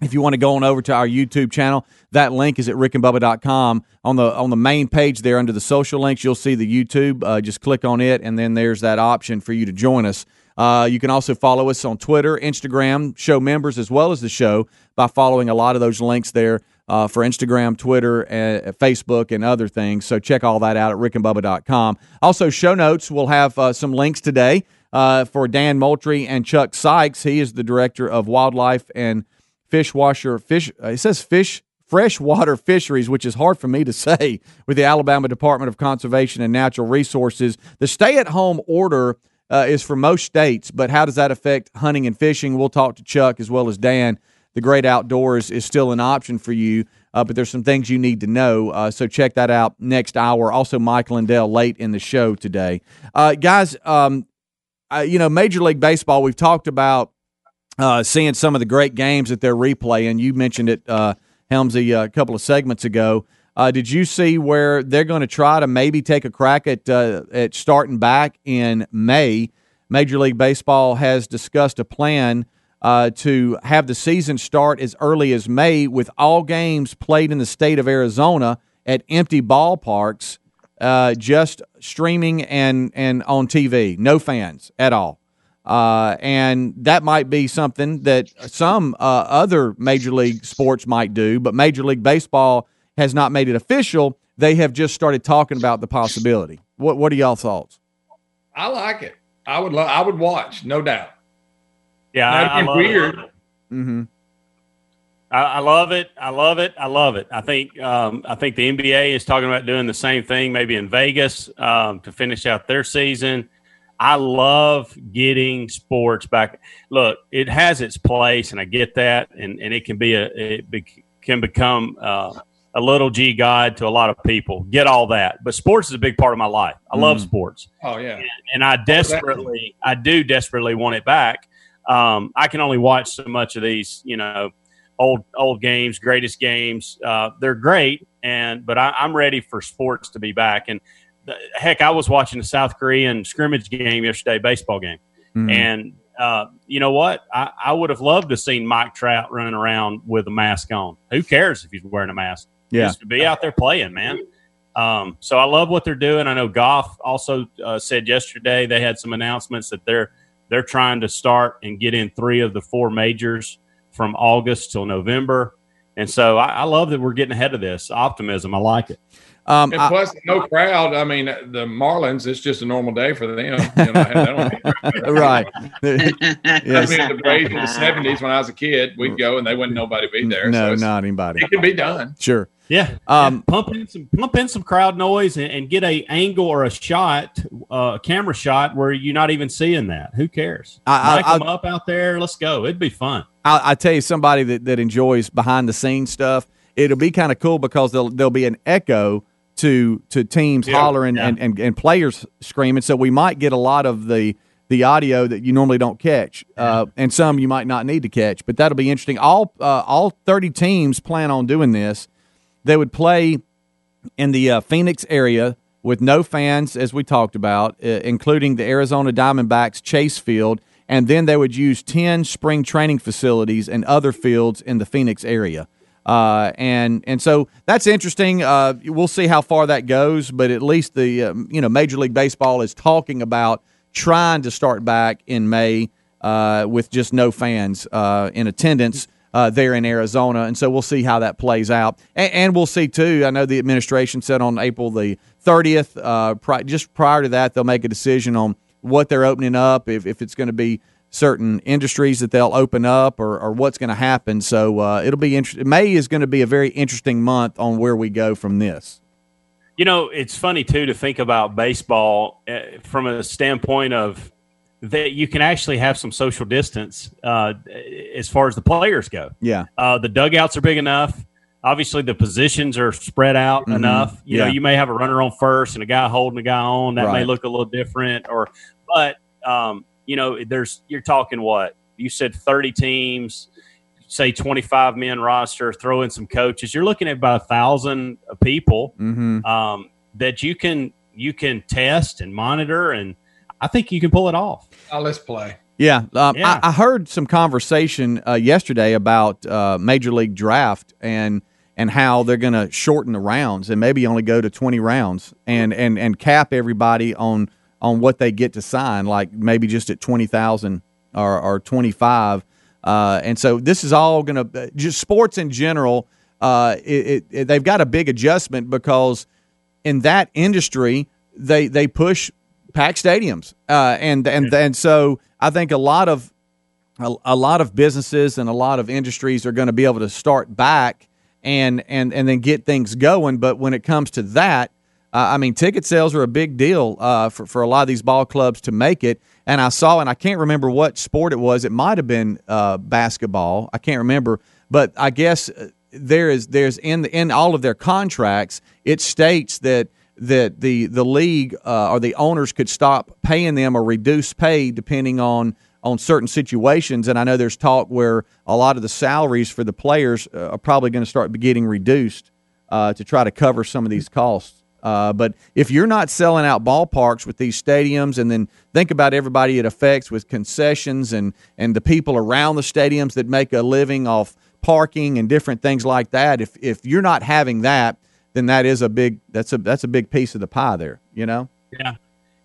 If you want to go on over to our YouTube channel, that link is at rickandbubba.com. On the on the main page there under the social links, you'll see the YouTube. Uh, just click on it, and then there's that option for you to join us Uh, you can also follow us on Twitter, Instagram, show members, as well as the show by following a lot of those links there uh, for Instagram, Twitter, uh, Facebook, and other things. So check all that out at rickandbubba.com. Also, show notes will have uh, some links today uh, for Dan Moultrie and Chuck Sykes. He is the director of wildlife and fish washer fish. Uh, it says fish freshwater fisheries, which is hard for me to say, with the Alabama Department of Conservation and Natural Resources. The stay-at-home order uh, is for most states, but how does that affect hunting and fishing? We'll talk to Chuck as well as Dan. The great outdoors is still an option for you, uh, but there's some things you need to know. Uh, so check that out next hour. Also, Mike Lindell late in the show today. Uh, guys, um, you know, Major League Baseball, we've talked about uh, seeing some of the great games that they're replaying. You mentioned it, uh, Helmsy, a couple of segments ago. Uh, did you see where they're going to try to maybe take a crack at uh, at starting back in May? Major League Baseball has discussed a plan uh, to have the season start as early as May, with all games played in the state of Arizona at empty ballparks, uh, just streaming and and on TV, no fans at all. Uh, and that might be something that some uh, other major league sports might do, but Major League Baseball has not made it official. They have just started talking about the possibility. What What are y'all thoughts? I like it. I would. Lo- I would watch, no doubt. Yeah, I, I love weird. it. Mm-hmm. I, I love it. I love it. I love it. I think um, I think the NBA is talking about doing the same thing, maybe in Vegas um, to finish out their season. I love getting sports back. Look, it has its place, and I get that, and, and it can be a it be, can become uh, a little g god to a lot of people. Get all that, but sports is a big part of my life. I love sports, Oh yeah. and, and I desperately, I do desperately want it back. Um, I can only watch so much of these, you know, old old games, greatest games. Uh, they're great, and but I, I'm ready for sports to be back. And the, heck, I was watching the South Korean scrimmage game yesterday, baseball game, Mhm. and uh, you know what? I, I would have loved to have seen Mike Trout running around with a mask on. Who cares if he's wearing a mask? Yeah. Just to be out there playing, man. Um, so I love what they're doing. I know Goff also uh, said yesterday they had some announcements that they're they're trying to start and get in three of the four majors from August till November. And so I, I love that we're getting ahead of this optimism. I like it. Um, And I- plus, no crowd. I mean, the Marlins. It's just a normal day for them. You know, they don't have crowd. right. I mean, the Braves in the seventies when I was a kid, we'd go and they wouldn't nobody be there. No, it's- not anybody. It can be done. Sure. Yeah. Um, pump in some pump in some crowd noise and, and get a angle or a shot, uh, a camera shot where you're not even seeing that. Who cares? I- I- them up out there. Let's go. It'd be fun. I, I tell you, somebody that, that enjoys behind the scenes stuff, it'll be kind of cool because there'll there'll be an echo to to teams Yeah, hollering yeah. and, and, and players screaming. So we might get a lot of the the audio that you normally don't catch, uh, and some you might not need to catch. But that'll be interesting. All uh, all thirty teams plan on doing this. They would play in the uh, Phoenix area with no fans, as we talked about, uh, including the Arizona Diamondbacks Chase Field, and then they would use 10 spring training facilities and other fields in the Phoenix area. Uh, and and so that's interesting. Uh, we'll see how far that goes, but at least the um, you know Major League Baseball is talking about trying to start back in May uh, with just no fans uh, in attendance uh, there in Arizona, and so we'll see how that plays out. And, and we'll see too. I know the administration said on April the 30th. Uh, pri- just prior to that, they'll make a decision on what they're opening up, if, if it's going to be certain industries that they'll open up, or, or what's going to happen. So uh, it'll be interesting. May is going to be a very interesting month on where we go from this. You know, it's funny too to think about baseball uh, from a standpoint of that you can actually have some social distance uh, as far as the players go. Yeah. Uh, the dugouts are big enough. Obviously, the positions are spread out Mhm. enough. You Yeah. know, you may have a runner on first and a guy holding a guy on. That may look a little different. Or, but um, you know, there's you're talking what you said, thirty teams, say twenty five men roster, throw in some coaches. You're looking at about a thousand people Mm-hmm. um, that you can you can test and monitor, and I think you can pull it off. Oh, let's play. Yeah, um, Yeah. I, I heard some conversation uh, yesterday about uh, Major League Draft and and how they're going to shorten the rounds and maybe only go to twenty rounds and and and cap everybody on on what they get to sign, like maybe just at twenty thousand or, or twenty five. Uh, and so this is all going to just sports in general. Uh, it, it, it, they've got a big adjustment because in that industry they they push packed stadiums, uh, and and and so I think a lot of a, a lot of businesses and a lot of industries are going to be able to start back and and and then get things going. But when it comes to that, uh, I mean, ticket sales are a big deal uh, for for a lot of these ball clubs to make it. And I saw, and I can't remember what sport it was. It might have been uh, basketball. I can't remember, but I guess uh, there is there's in the, in all of their contracts it states that that the the league uh, or the owners could stop paying them or reduce pay depending on on certain situations. And I know there's talk where a lot of the salaries for the players uh, are probably going to start getting reduced uh, to try to cover some of these costs. Uh, but if you're not selling out ballparks with these stadiums, and then think about everybody it affects with concessions and and the people around the stadiums that make a living off parking and different things like that. If if you're not having that, then that is a big that's a that's a big piece of the pie there. You know. Yeah.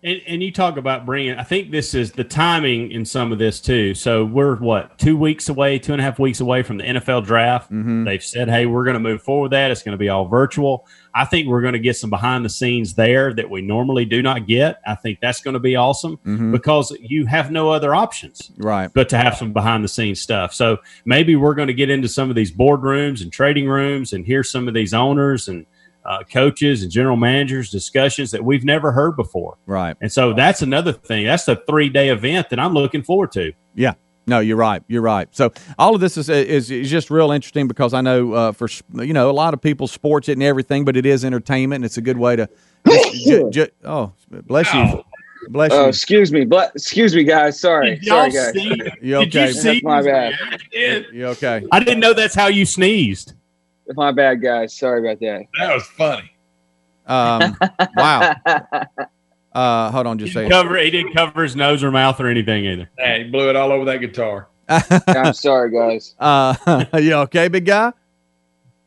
And, and you talk about bringing, I think this is the timing in some of this too. So we're what, two weeks away, two and a half weeks away from the NFL draft. Mm-hmm. They've said, hey, we're going to move forward with that. It's going to be all virtual. I think we're going to get some behind the scenes there that we normally do not get. I think that's going to be awesome Mhm. because you have no other options Right. but to have some behind the scenes stuff. So maybe we're going to get into some of these boardrooms and trading rooms and hear some of these owners and uh, coaches and general managers discussions that we've never heard before. Right. And so that's another thing. That's a three day event that I'm looking forward to. Yeah. No, you're right. You're right. So all of this is is, is just real interesting because I know uh, for you know a lot of people sports it and everything, but it is entertainment. and It's a good way to. ju- ju- oh, bless you, bless Oh, you. excuse me, but excuse me, guys. Sorry, Did sorry, guys. see- You did you see? That's my bad. I did. You okay? I didn't know that's how you sneezed. My bad, guys. Sorry about that. That was funny. Um, wow. Uh, hold on, just He say. cover, he didn't cover his nose or mouth or anything either. Hey, he blew it all over that guitar. I'm sorry, guys. Uh, you okay, big guy?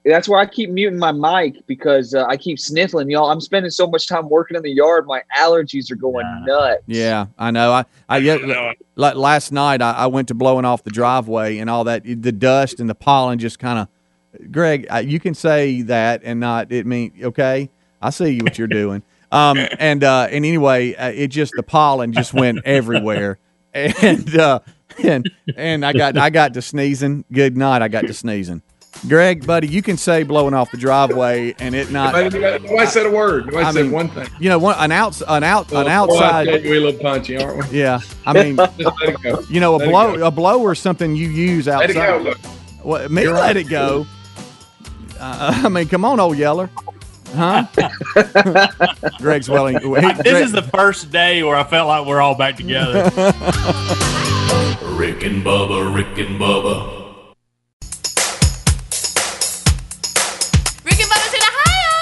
That's why I keep muting my mic because uh, I keep sniffling, y'all. I'm spending so much time working in the yard, my allergies are going nuts. Yeah, I know. I, I yeah, like last night I, I went to blowing off the driveway and all that. The dust and the pollen just kind of. Greg, you can say that and not it mean okay. I see you what you're doing. Um, and uh, and anyway, uh, it just the pollen just went everywhere, and uh, and and I got I got to sneezing. Good night. I got to sneezing. Greg, buddy, you can say blowing off the driveway and it not. Nobody, said a word. Nobody I said mean, one thing. You know, one, an outs an out an outside. you, we little punchy, aren't we? Yeah, I mean, let it go. you know, a Let blow a blower is something you use outside. Let it go. Look. What, me let it go. Uh, I mean, come on, old Yeller, huh? Greg's welling. he- This Greg- is the first day where I felt like we're all back together. Rick and Bubba, Rick and Bubba, Rick and Bubba's in Ohio.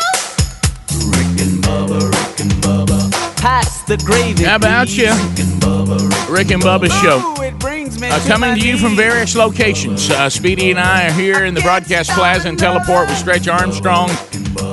Rick and Bubba, Rick and Bubba, Pass the gravy. How about you? Rick and Bubba, Rick and Bubba Show. Ooh, it brings me Uh, coming to you from various locations. Uh, Speedy and I are here in the broadcast plaza and teleport with Stretch Armstrong.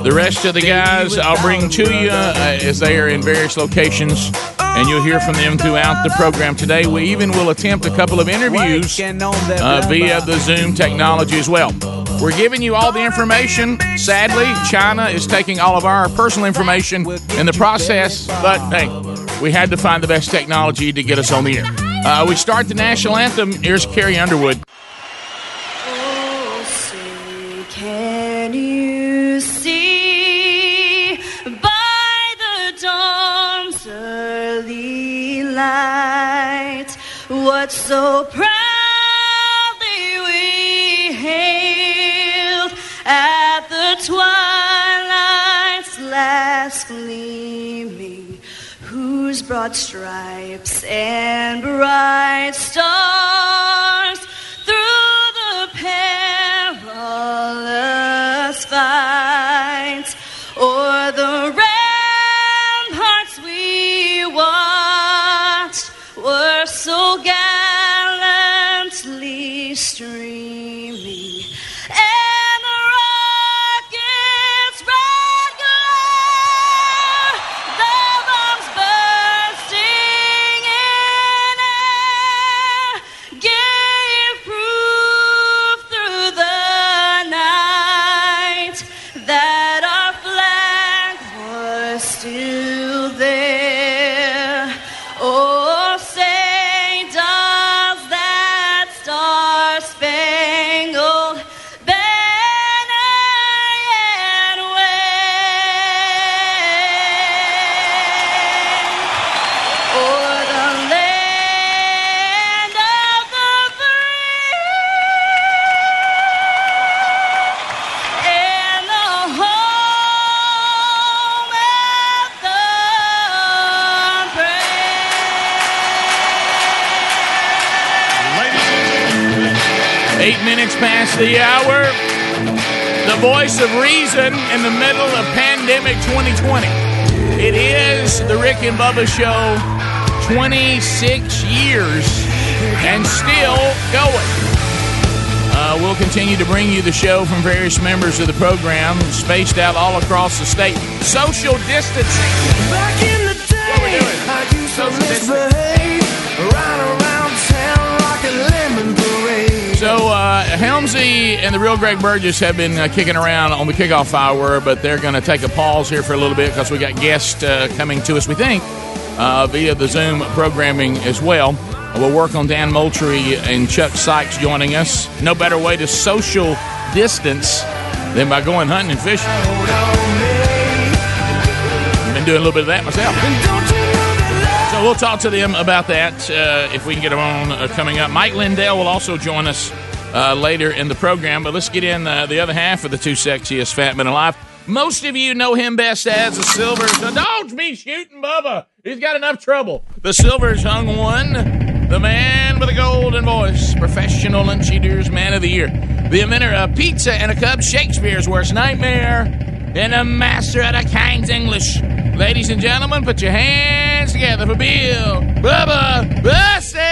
The rest of the guys I'll bring to you uh, as they are in various locations, and you'll hear from them throughout the program today. We even will attempt a couple of interviews Working on that uh, via the Zoom technology as well. We're giving you all the information. Sadly, China is taking all of our personal information in the process, but hey, we had to find the best technology to get us on the air. Uh, we start the national anthem. Here's Carrie Underwood. Oh, say, can you see by the dawn's early light what so proudly we hailed at the twilight's last gleaming? Whose broad stripes and bright stars through the perilous fight Eight minutes past the hour. The voice of reason in the middle of pandemic 2020. It is the Rick and Bubba Show. 26 years and still going. Uh, we'll continue to bring you the show from various members of the program, spaced out all across the state. Social distancing. Back in the day, I used to Helmsy and the real Greg Burgess have been uh, kicking around on the kickoff hour, but they're going to take a pause here for a little bit because we got guests uh, coming to us. We think uh, via the Zoom programming as well. We'll work on Dan Moultrie and Chuck Sykes joining us. No better way to social distance than by going hunting and fishing. Been doing a little bit of that myself. So we'll talk to them about that uh, if we can get them on uh, coming up. Mike Lindell will also join us uh, later in the program. But let's get in uh, the other half of the two sexiest fat men alive. Most of you know him best as the Silver. So don't be shooting Bubba. He's got enough trouble. The Silver's hung one. The man with a golden voice. Professional lunch eaters, man of the year. The inventor of pizza and a cup, Shakespeare's worst nightmare. And a master at a kind's English. Ladies and gentlemen, put your hands together for Bill Bubba Bussey.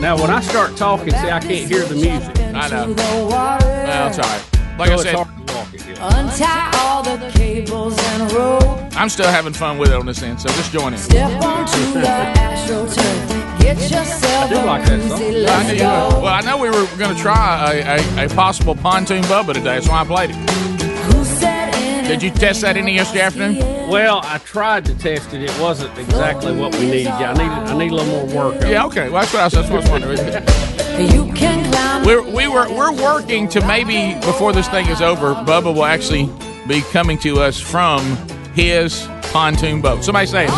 Now, when I start talking, see, I can't hear the music. I know. Well, it's all right. Like So I it's said, hard walk it here. Untie all the cables and rope. I'm still having fun with it on this end, so just join in. Step onto the astroturf. Get yourself I do like that song. koozie. I Let's knew you go. Well, I know we were going to try a, a, a possible pontoon Bubba today, that's why I played it. Who said Did you test that any yesterday afternoon? Well, I tried to test it. It wasn't exactly what we needed. Yeah, I need I need a little more work. on Yeah, okay. Well, that's what I was, that's what I was wondering. You can climb. We're, we were we're working to maybe before this thing is over, Bubba will actually be coming to us from his pontoon boat. Somebody say, it.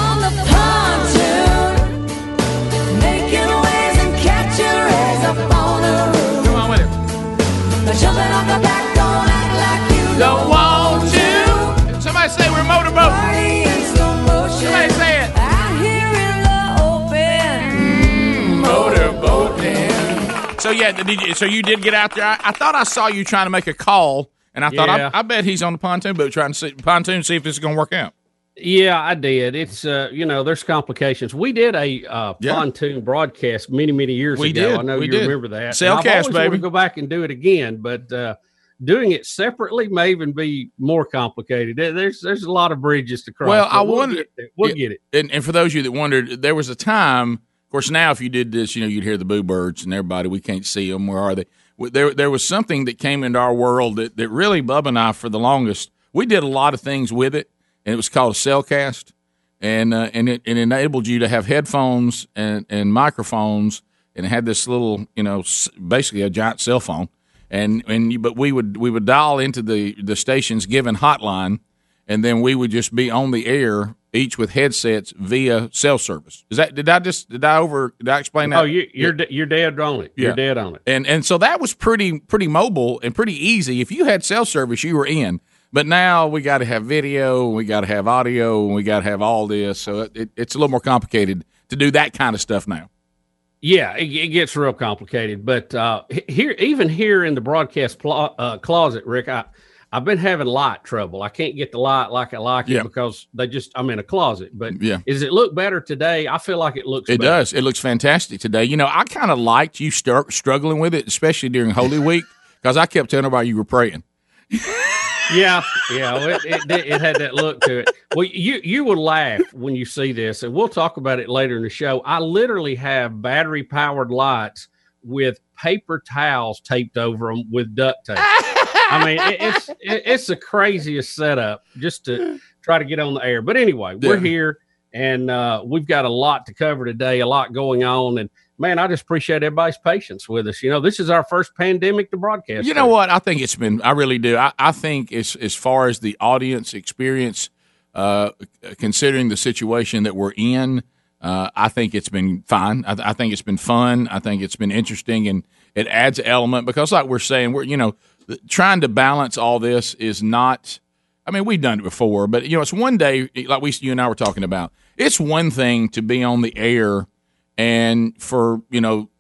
Come on So yeah, did you, so you did get out there. I, I thought I saw you trying to make a call, and I thought Yeah. I, I bet he's on the pontoon boat trying to see pontoon see if this is going to work out. Yeah, I did. It's uh, you know, there's complications. We did a uh, Yeah. pontoon broadcast many, many years We ago. did. I know We you did. remember that. Cellcast, And I've always wanted baby. to go back and do it again, but uh, doing it separately may even be more complicated. There's there's a lot of bridges to cross. Well, I we'll wonder- get. We'll Yeah. get it. And, and for those of you that wondered, there was a time. Of course, now if you did this, you know you'd hear the boo birds and everybody. We can't see them. Where are they? There, there was something that came into our world that, that really Bubba and I, for the longest, we did a lot of things with it, and it was called a cellcast, and uh, and it, it enabled you to have headphones and, and microphones, and it had this little, you know, basically a giant cell phone, and and you, but we would we would dial into the the station's given hotline, and then we would just be on the air, each with headsets via cell service. Is that did I just did I over did I explain that? Oh, you, you're de- you're dead on it. You're dead on it. and and so that was pretty pretty mobile and pretty easy. If you had cell service, you were in. But now we got to have video, we got to have audio, and we got to have all this. So it, it, it's a little more complicated to do that kind of stuff now. Yeah, it, it gets real complicated. But uh, here, even here in the broadcast plo- uh, closet, Rick, I I've been having light trouble. I can't get the light like I like Yeah. it because they just I'm in a closet. But Yeah. does it look better today? I feel like it looks. It better. does. It looks fantastic today. You know, I kind of liked you start struggling with it, especially during Holy Week, because I kept telling everybody you were praying. yeah, yeah, well, it, it, it had that look to it. Well, you you will laugh when you see this, and we'll talk about it later in the show. I literally have battery powered lights with paper towels taped over them with duct tape. I mean, it, it's it, it's the craziest setup just to try to get on the air. But anyway, we're Yeah. here, and uh, we've got a lot to cover today, a lot going on, and man, I just appreciate everybody's patience with us. You know, this is our first pandemic to broadcast. You know what? I think it's been. I really do. I, I think as as far as the audience experience, uh, considering the situation that we're in, uh, I think it's been fine. I, I think it's been fun. I think it's been interesting, and it adds element because, like we're saying, we're you know trying to balance all this is not. I mean, we've done it before, but you know, it's one day like we you and I were talking about. It's one thing to be on the air and for you know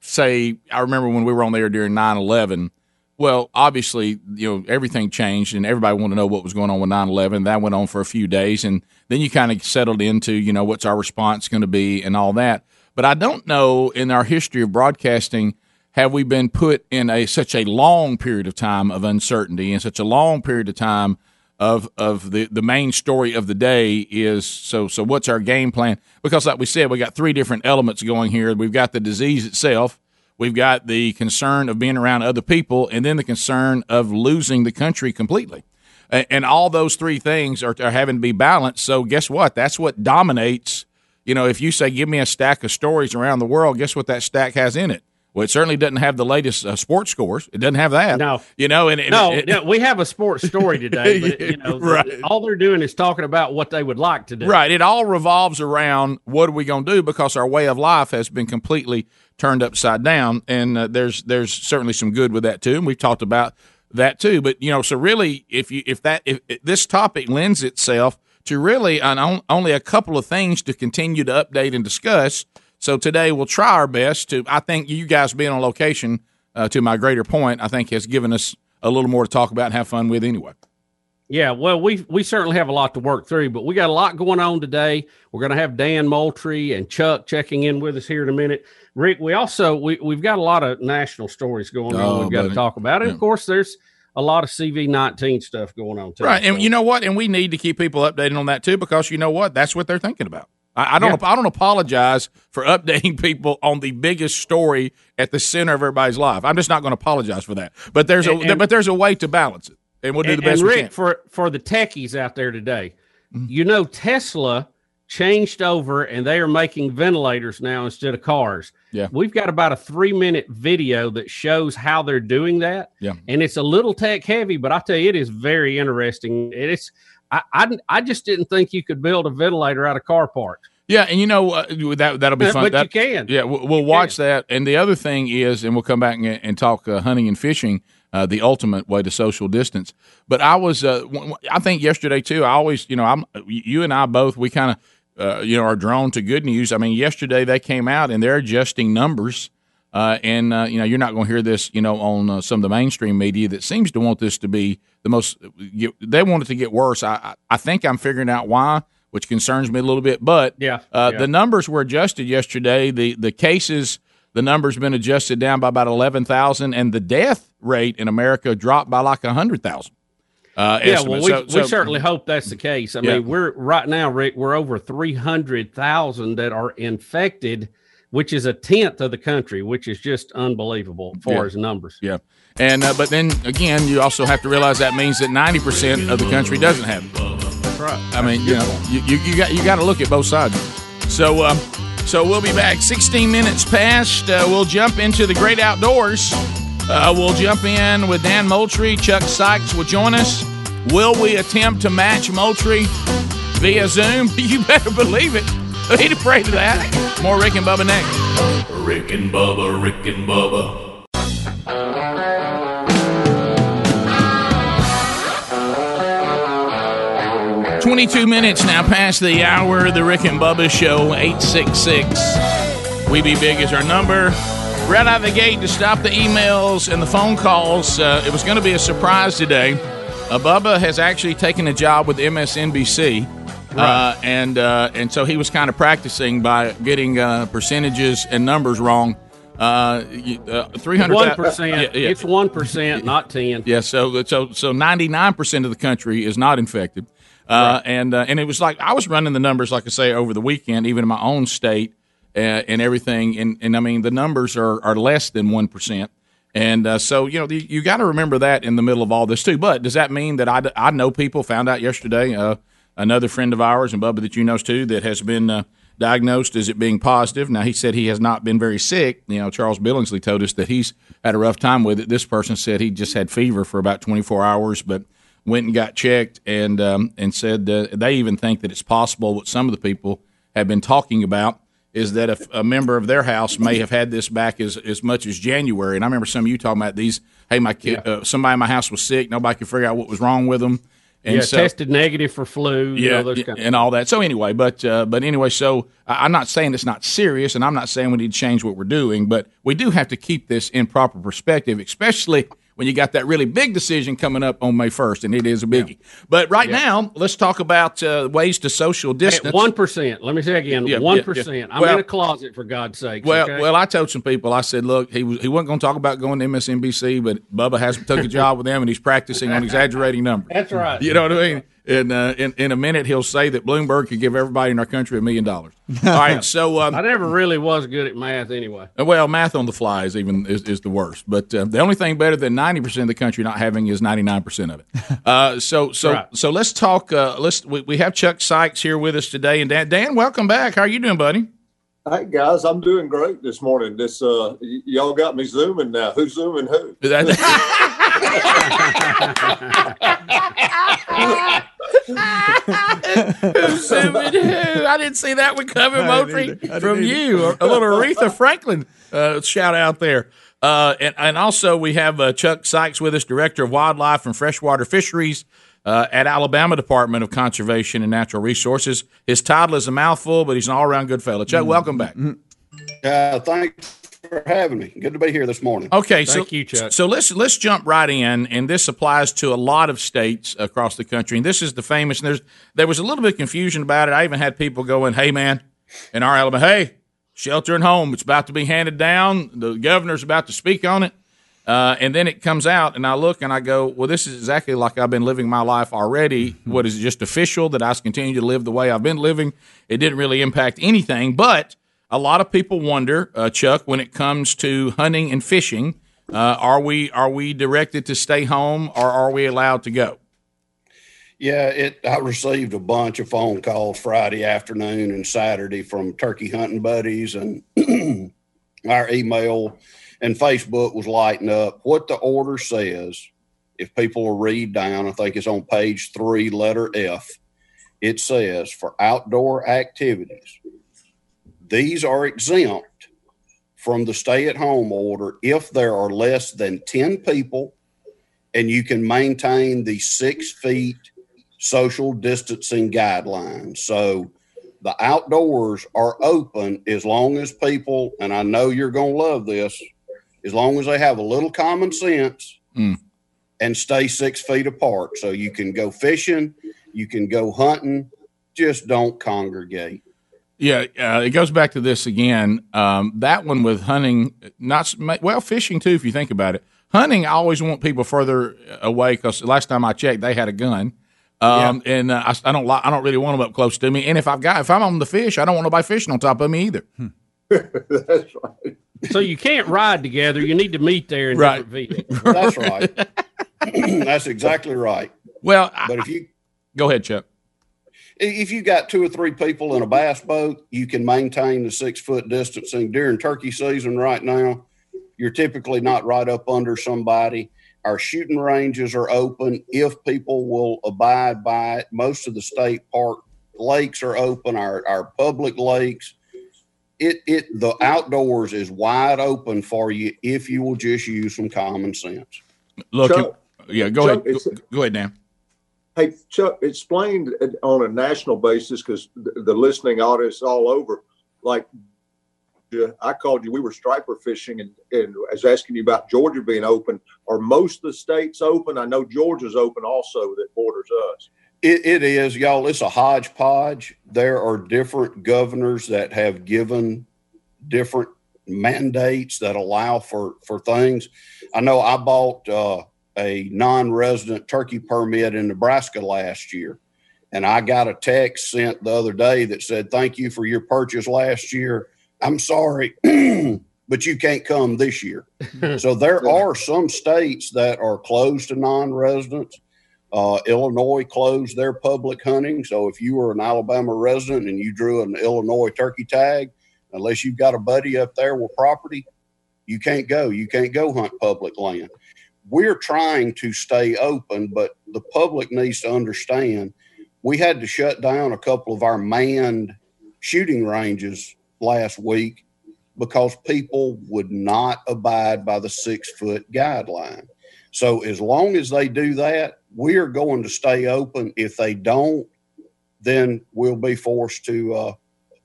say I remember when we were on the air during 9/11 well obviously you know everything changed and everybody wanted to know what was going on with 9/11 that went on for a few days and then you kind of settled into you know what's our response going to be and all that but I don't know in our history of broadcasting have we been put in a such a long period of time of uncertainty and such a long period of time of of the the main story of the day is so so what's our game plan? Because like we said we got three different elements going here. We've got the disease itself. We've got the concern of being around other people and then the concern of losing the country completely. A- and all those three things are, are having to be balanced. So guess what? That's what dominates. You know if you say give me a stack of stories around the world guess what that stack has in it well, it certainly doesn't have the latest uh, sports scores. It doesn't have that. No, you know, and, and no, it- no, we have a sports story today, but you know, Right. all they're doing is talking about what they would like to do. Right. It all revolves around what are we going to do because our way of life has been completely turned upside down, and uh, there's there's certainly some good with that too, and we've talked about that too. But you know, so really, if you if that if, if this topic lends itself to really an, on, only a couple of things to continue to update and discuss. So today we'll try our best to. I think you guys being on location, uh, to my greater point, I think has given us a little more to talk about and have fun with anyway. Yeah, well, we we certainly have a lot to work through, but we got a lot going on today. We're going to have Dan Moultrie and Chuck checking in with us here in a minute. Rick, we also we we've got a lot of national stories going Oh, on. We've got buddy. to talk about, and Yeah. of course, there's a lot of CV nineteen stuff going on too. Right, and So- you know what? And we need to keep people updated on that too, because you know what? That's what they're thinking about. I, I don't. I don't apologize for updating people on the biggest story at the center of everybody's life. I'm just not going to apologize for that. But there's a And- and- but there's a way to balance it, and we'll do the best and we Rick, can. for for the techies out there today, Mm-hmm. you know Tesla changed over and they are making ventilators now instead of cars. Yeah. We've got about a three minute video that shows how they're doing that. Yeah. And it's a little tech heavy, but I tell you, it is very interesting. It's I, I, I just didn't think you could build a ventilator out of car parts. Yeah, and you know uh, that that'll be fun. But fun. you That- can. Yeah, we'll, we'll watch that. And the other thing is, and we'll come back and, and talk uh, hunting and fishing, uh, the ultimate way to social distance. But I was, uh, I think yesterday too. I always, you know, I'm you and I both. We kind of, uh, you know, are drawn to good news. I mean, yesterday they came out and they're adjusting numbers. Uh, and uh, you know you're not going to hear this, you know, on uh, some of the mainstream media that seems to want this to be the most. They want it to get worse. I I I think I'm figuring out why, which concerns me a little bit. But Yeah, uh, yeah. the numbers were adjusted yesterday. The the cases, the numbers have been adjusted down by about eleven thousand, and the death rate in America dropped by like hundred thousand. Uh, yeah, estimate. well, we, So- we certainly hope that's the case. I Yeah. mean, we're right now, Rick, we're over 300,000 that are infected, which is a tenth of the country, which is just unbelievable as far Yeah. as numbers. Yeah, and uh, but then again, you also have to realize that means that ninety percent of the country doesn't have it. Right. I mean, you know, you, you, you got you got to look at both sides. So, um, so we'll be back. Sixteen minutes past. Uh, we'll jump into the great outdoors. Uh, we'll jump in with Dan Moultrie. Chuck Sykes will join us. Will we attempt to match Moultrie via Zoom? You better believe it. Need to pray to that. More Rick and Bubba next. Rick and Bubba, Rick and Bubba. 22 minutes now past the hour. The Rick and Bubba Show, 866. We Be Big is our number. Right out of the gate to stop the emails and the phone calls. Uh, it was going to be a surprise today. Uh, Bubba has actually taken a job with MSNBC. Uh, and uh, and so he was kind of practicing by getting uh, percentages and numbers wrong. Uh, you- uh, 300 One percent. It's one percent, not ten. Yeah, so so so ninety nine percent of the country is not infected, uh, and uh, and it was like I was running the numbers, like I say, over the weekend, even in my own state uh, and everything, and and I mean the numbers are are less than one percent, and uh, so you know the, you got to remember that in the middle of all this too. But does that mean that I I know people found out yesterday? Uh, another friend of ours and Bubba that you know too that has been. Uh, Diagnosed as it being positive. Now he said he has not been very sick. You know, Charles Billingsley told us that he's had a rough time with it. This person said he just had fever for about 24 hours, but went and got checked and um, and said uh, they even think that it's possible what some of the people have been talking about is that a, a member of their house may have had this back as as much as January. And I remember some of you talking about these. Hey, my kid, uh, somebody in my house was sick. Nobody could figure out what was wrong with them. And yeah, so, tested negative for flu. you yeah, know, kind of and all that. So anyway, but uh, but anyway, so I'm not saying it's not serious, and I'm not saying we need to change what we're doing, but we do have to keep this in proper perspective, especially when you got that really big decision coming up on May 1st, and it is a biggie. But right now, let's talk about uh, ways to social distance. One percent. Let me say again, Yeah, one yeah, percent. yeah. I'm Well- in a closet for God's sake. Well, okay? well, I told some people. I said, look, he was he wasn't going to talk about going to MSNBC, but Bubba has took a job with them, and he's practicing on exaggerating numbers. That's right. You know what I mean? And uh, in in a minute, he'll say that Bloomberg could give everybody in our country a million dollars. All right, so um, I never really was good at math anyway. well, math on the fly is even is, is the worst. But uh, the only thing better than ninety percent of the country not having is ninety nine percent of it. Uh, so so Right. so let's talk. Uh, let's we, we have Chuck Sykes here with us today, and Dan, Dan, welcome back. How are you doing, buddy? Hey guys, I'm doing great this morning. This uh, y- y'all got me zooming now. Who's zooming who? Who's zooming who? I didn't see that one coming, Moultrie, either. I didn't from you. A little Aretha Franklin uh, shout out there. Uh, and, and also, we have uh, Chuck Sykes with us, Director of Wildlife and Freshwater Fisheries uh, at Alabama Department of Conservation and Natural Resources. His title is a mouthful, but he's an all around good fellow. Chuck, welcome back. Uh, thanks for having me. Good to be here this morning. Okay, so you, Chuck. so let's let's jump right in, and this applies to a lot of states across the country. And this is the famous. And there's there was a little bit of confusion about it. I even had people going, "Hey, man, in our Alabama, hey, shelter at home. It's about to be handed down. The governor's about to speak on it." Uh, and then it comes out, and I look and I go, "Well, this is exactly like I've been living my life already. What is it just official that I continue to live the way I've been living? It didn't really impact anything, but." A lot of people wonder, uh, Chuck, when it comes to hunting and fishing, uh, are we are we directed to stay home or are we allowed to go? Yeah, it. I received a bunch of phone calls Friday afternoon and Saturday from turkey hunting buddies, and our email and Facebook was lighting up. What the order says, if people will read down, I think it's on page three, letter F. It says for outdoor activities, these are exempt from the stay-at-home order if there are less than ten people and you can maintain the six feet social distancing guidelines. So the outdoors are open as long as people, and I know you're going to love this, as long as they have a little common sense Mm. and stay six feet apart. So you can go fishing, you can go hunting, just don't congregate. Yeah, uh, it goes back to this again. Um, that one with hunting, not well, fishing too. If you think about it, hunting, I always want people further away because last time I checked, they had a gun, um, and uh, I, I don't li- I don't really want them up close to me. And if I've got if I'm on the fish, I don't want nobody fishing on top of me either. That's right. So you can't ride together. You need to meet there in Right. different vehicles. That's right. That's exactly right. Well, but if you go ahead, Chuck. If you got two or three people in a bass boat, you can maintain the six foot distancing during turkey season. Right now, you're typically not right up under somebody. Our shooting ranges are open if people will abide by it. Most of the state park lakes are open. Our our public lakes. It it the outdoors is wide open for you if you will just use some common sense. Look, Chuck, yeah, go Chuck, ahead, go, go ahead, Dan. Hey Chuck, explain on a national basis because the, the listening audience all over. Like, I called you. We were striper fishing, and, and I was asking you about Georgia being open. Are most of the states open? I know Georgia's open also that borders us. It, it is, y'all. It's a hodgepodge. There are different governors that have given different mandates that allow for for things. I know I bought uh, a non-resident turkey permit in Nebraska last year, and I got a text sent the other day that said, "Thank you for your purchase last year. I'm sorry." But you can't come this year. so there are some states that are closed to non-residents. Uh, Illinois closed their public hunting. So if you were an Alabama resident and you drew an Illinois turkey tag, unless you've got a buddy up there with property, you can't go. You can't go hunt public land. We're trying to stay open, but the public needs to understand we had to shut down a couple of our manned shooting ranges last week because people would not abide by the six foot guideline. So as long as they do that, we are going to stay open. If they don't, then we'll be forced to uh,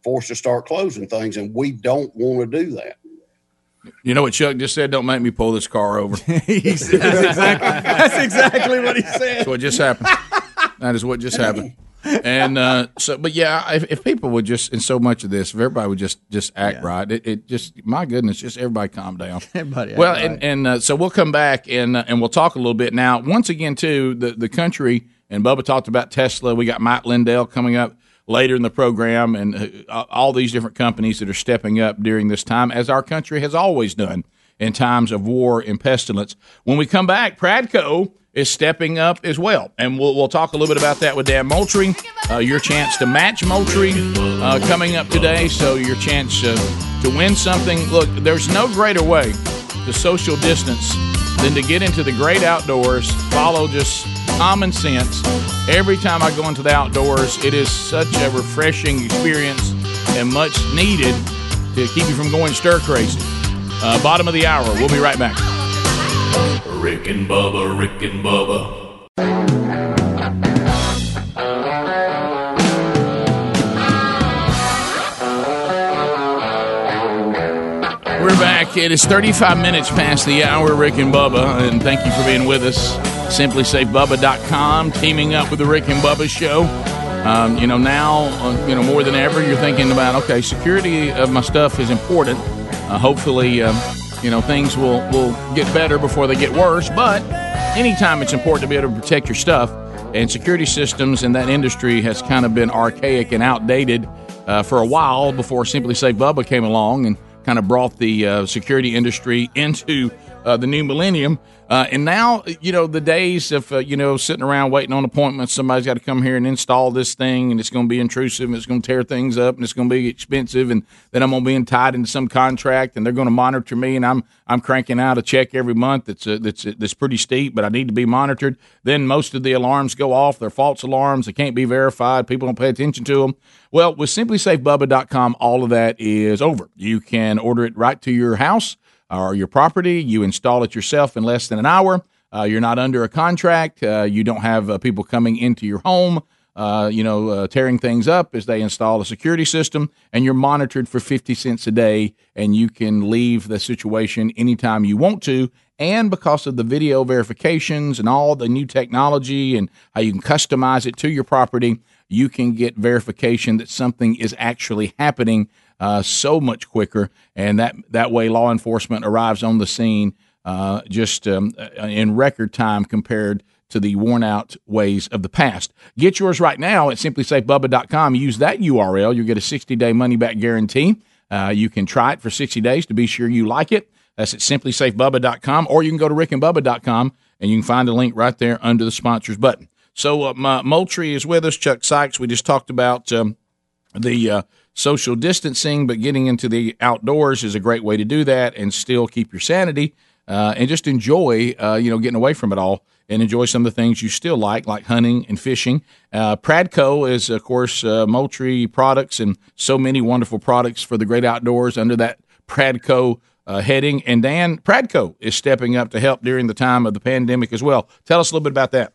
forced to start closing things, and we don't want to do that. You know what Chuck just said? Don't make me pull this car over. that's, exactly, that's exactly what he said. That's what just happened. That is what just happened. And uh, so, but yeah, if, if people would just, in so much of this, if everybody would just just act right, it, it just, my goodness, just everybody calm down. Everybody well, right. and and uh, so we'll come back and uh, and we'll talk a little bit now. Once again, too, the the country and Bubba talked about Tesla. We got Mike Lindell coming up later in the program, and uh, all these different companies that are stepping up during this time, as our country has always done in times of war and pestilence. When we come back, Pradco is stepping up as well, and we'll we'll talk a little bit about that with Dan Moultrie. Uh, your chance to match Moultrie uh, coming up today, so your chance uh, to win something. Look, there's no greater way to social distance than to get into the great outdoors, follow just common sense. Every time I go into the outdoors, it is such a refreshing experience and much needed to keep you from going stir crazy. Uh, bottom of the hour. We'll be right back. Rick and Bubba, Rick and Bubba. We're back. It is 35 minutes past the hour, Rick and Bubba, and thank you for being with us. SimpliSafeBubba.com, teaming up with the Rick and Bubba Show. Um, you know, now, uh, you know, more than ever, you're thinking about, okay, security of my stuff is important. Uh, hopefully, um, you know, things will, will get better before they get worse, but anytime it's important to be able to protect your stuff, and security systems in that industry has kind of been archaic and outdated uh, for a while before SimpliSafe Bubba came along and kind of brought the uh, security industry into uh, the new millennium. Uh, and now, you know, the days of, uh, you know, sitting around waiting on appointments, somebody's got to come here and install this thing, and it's going to be intrusive, and it's going to tear things up, and it's going to be expensive, and then I'm going to be tied into some contract, and they're going to monitor me, and I'm I'm cranking out a check every month that's uh, that's that's pretty steep, but I need to be monitored. Then most of the alarms go off; they're false alarms. They can't be verified. People don't pay attention to them. Well, with SimpliSafeBubba.com, all of that is over. You can order it right to your house or your property. You install it yourself in less than an hour. Uh, you're not under a contract. Uh, you don't have uh, people coming into your home, uh, you know, uh, tearing things up as they install a security system, and you're monitored for 50 cents a day, and you can leave the situation anytime you want to. And because of the video verifications and all the new technology and how you can customize it to your property, you can get verification that something is actually happening uh, so much quicker, and that that way law enforcement arrives on the scene uh, just um, in record time compared to the worn out ways of the past. Get yours right now at simplisafebubba.com. Use that URL. You'll get a 60 day money back guarantee. Uh, you can try it for 60 days to be sure you like it. That's at simplisafebubba.com, or you can go to rickandbubba.com and you can find a link right there under the sponsors button. So, uh, Moultrie is with us, Chuck Sykes. We just talked about um, the uh, social distancing, but getting into the outdoors is a great way to do that and still keep your sanity uh, and just enjoy, uh, you know, getting away from it all and enjoy some of the things you still like, like hunting and fishing. Uh, Pradco is, of course, uh, Moultrie products and so many wonderful products for the great outdoors under that Pradco uh, heading. And Dan, Pradco is stepping up to help during the time of the pandemic as well. Tell us a little bit about that.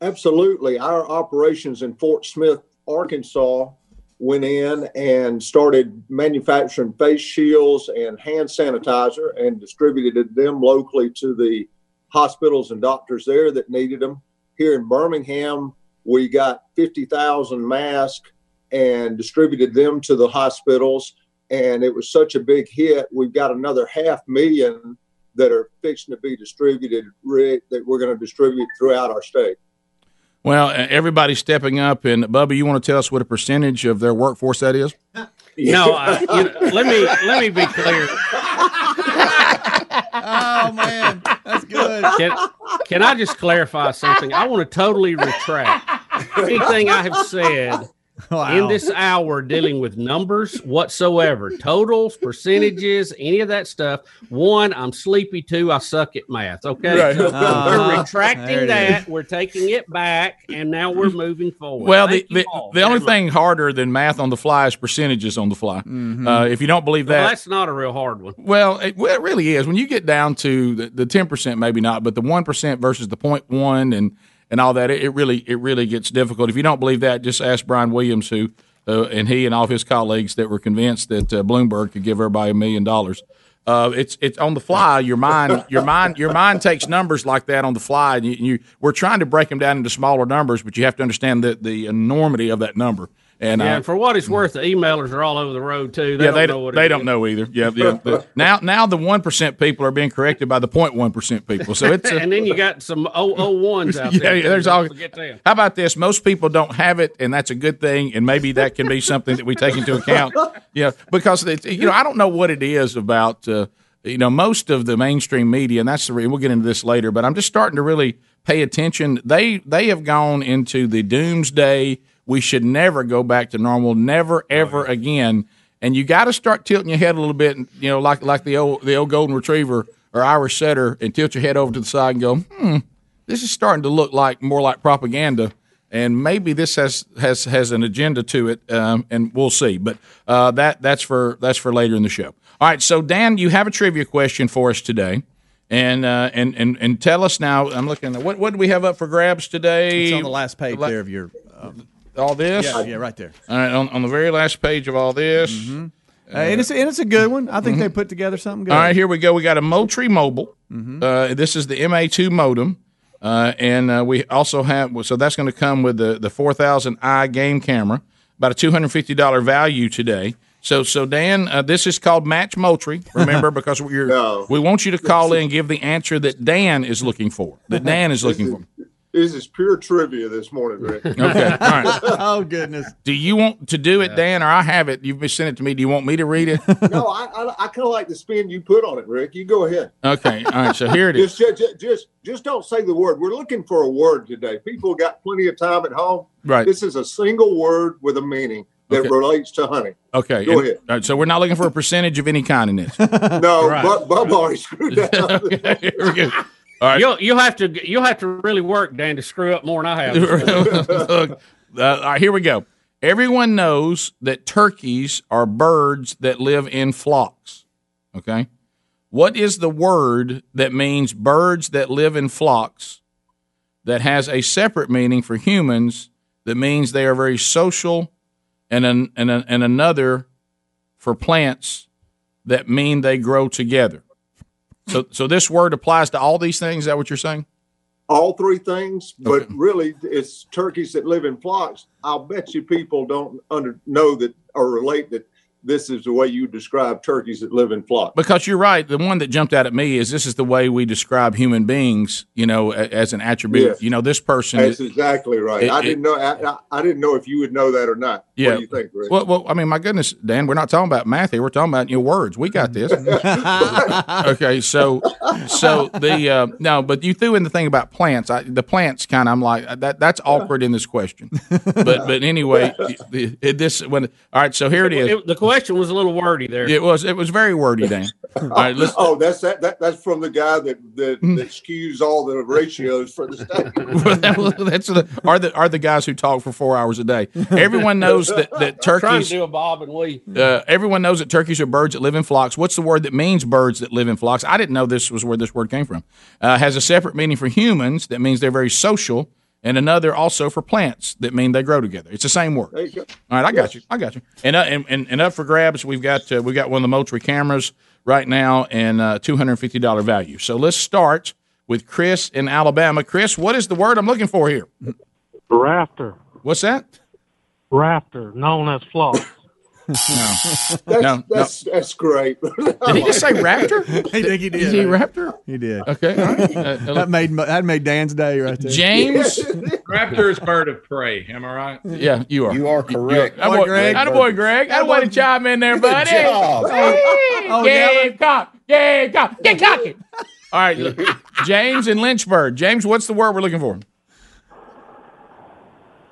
Absolutely. Our operations in Fort Smith, Arkansas, went in and started manufacturing face shields and hand sanitizer and distributed them locally to the hospitals and doctors there that needed them. Here in Birmingham, we got 50,000 masks and distributed them to the hospitals. and it was such a big hit. We've got another half million that are fixing to be distributed, Rick, that we're going to distribute throughout our state. Well, uh, everybody's stepping up, and Bubba, you want to tell us what a percentage of their workforce that is? No, I, you know, let me let me be clear. oh man, that's good. Can, can I just clarify something? I want to totally retract anything I have said in this hour dealing with numbers whatsoever, totals, percentages, any of that stuff. One, I'm sleepy. Two, I suck at math. Okay, Right. we're Uh-huh. There retracting it that. We're taking it back, and now we're moving forward. Well, the, Thank you the, the only much. thing harder than math on the fly is percentages on the fly. Uh, if you don't believe Well, that, that's not a real hard one. Well, it, well, it really is. When you get down to the, the 10%, maybe not, but the 1% versus the 0.1 and, and all that, it, it really it really gets difficult. If you don't believe that, just ask Brian Williams, who uh, and he and all his colleagues that were convinced that uh, Bloomberg could give everybody a million dollars. Uh, it's it's on the fly. Your mind your mind your mind takes numbers like that on the fly, and you, you we're trying to break them down into smaller numbers, but you have to understand the the enormity of that number. And yeah, uh, and for what it's worth, the emailers are all over the road too. They yeah, don't they know don't. what They don't is. know either. Yeah, yeah. The- now, now the one percent people are being corrected by the 0.1 percent people. So it's. A, and then you got some 001s out yeah, there. yeah, there's all. How about this? Most people don't have it, and that's a good thing. And maybe that can be something that we take into account. Yeah, because it's, you know I don't know what it is about. Uh, you know, most of the mainstream media, and that's the reason we'll get into this later. But I'm just starting to really pay attention. They they have gone into the doomsday. We should never go back to normal. Never ever again. And you got to start tilting your head a little bit. You know, like like the old the old golden retriever or Irish setter, and tilt your head over to the side and go, hmm this is starting to look like more like propaganda, and maybe this has has has an agenda to it, um, and we'll see. But uh, that that's for that's for later in the show. All right, so Dan, you have a trivia question for us today, and uh, and and and tell us now. I'm looking at what what do we have up for grabs today? It's on the last page La- there of your. Um, all this. Yeah, yeah, right there. All right, on, on the very last page of all this. Uh, and it's and it's a good one. I think they put together something good. All right, here we go. We got a Moultrie Mobile. Mhm. Uh, this is the MA2 modem. Uh, and uh, we also have, so that's going to come with the, the 4000i game camera, about a $250 value today. So, so Dan, uh, this is called Match Moultrie. Remember, because we're, we want you to call in and give the answer that Dan is looking for. That Dan is looking for. This is pure trivia this morning, Rick. Okay, all right. oh goodness. Do you want to do it, Dan, or I have it? You've been sent it to me. Do you want me to read it? no, I, I, I kind of like the spin you put on it, Rick. You go ahead. Okay, all right. So here it is. Just, just, just, just don't say the word. We're looking for a word today. People got plenty of time at home. Right. This is a single word with a meaning that Okay. relates to honey. Okay. Go and- ahead. all right, so we're not looking for a percentage of any kind in this. No, Right. Bub, Bub already screwed that up. Here we go. All right. You'll you'll have to you'll have to really work, Dan, to screw up more than I have. Look, uh, all right, here we go. Everyone knows that turkeys are birds that live in flocks. Okay. What is the word that means birds that live in flocks that has a separate meaning for humans that means they are very social and, an, and, a, and another for plants that mean they grow together? So, so this word applies to all these things. Is that what you're saying? all three things, but really it's turkeys that live in flocks. I'll bet you people don't under know that or relate that this is the way you describe turkeys that live in flocks. Because you're right. The one that jumped out at me is this is the way we describe human beings, you know, as an attribute. Yes. You know, this person That's is. exactly right. It- I it- didn't know. I- I didn't know if you would know that or not. Yeah. What do you think, Rick? Well, well, I mean, my goodness, Dan, we're not talking about math here. We're talking about your words. We got this. okay, so, so the uh, no, but you threw in the thing about plants. I, the plants kind of, I'm like that. That's awkward in this question. But but anyway, it, it- this when all right. So here it is. It- the question was a little wordy there. It was it was very wordy, Dan. All right, let's. oh, that's that, that. That's from the guy that that, that skews all the ratios for the state. That's the, are the are the guys who talk for four hours a day. Everyone knows that that Trying turkeys. to do a bob and weave. Uh, everyone knows that turkeys are birds that live in flocks. What's the word that means birds that live in flocks? I didn't know this was where this word came from. Uh, has a separate meaning for humans that means they're very social, and another also for plants that mean they grow together. It's the same word. There you go. All right, I got you. I got you. And uh, and, and, and up for grabs, we've got uh, we've got one of the Moultrie cameras right now and uh, two hundred fifty dollar value. So let's start with Chris in Alabama. Chris, what is the word I'm looking for here? Rafter. What's that? Rafter, known as flock. That's, No, that's, that's great. Did he just say raptor? I think he did. Is he raptor? He did. Okay. all right. Uh, That made that made Dan's day right there. James. Raptor is bird of prey. Am I right? Yeah, you are. You are correct. Atta boy, Greg. Atta boy, Greg. Atta boy to chime in there, buddy. job. Hey, Oh, Game cock. Game cock. Get cocky. All right, look, James in Lynchburg. James, what's the word we're looking for?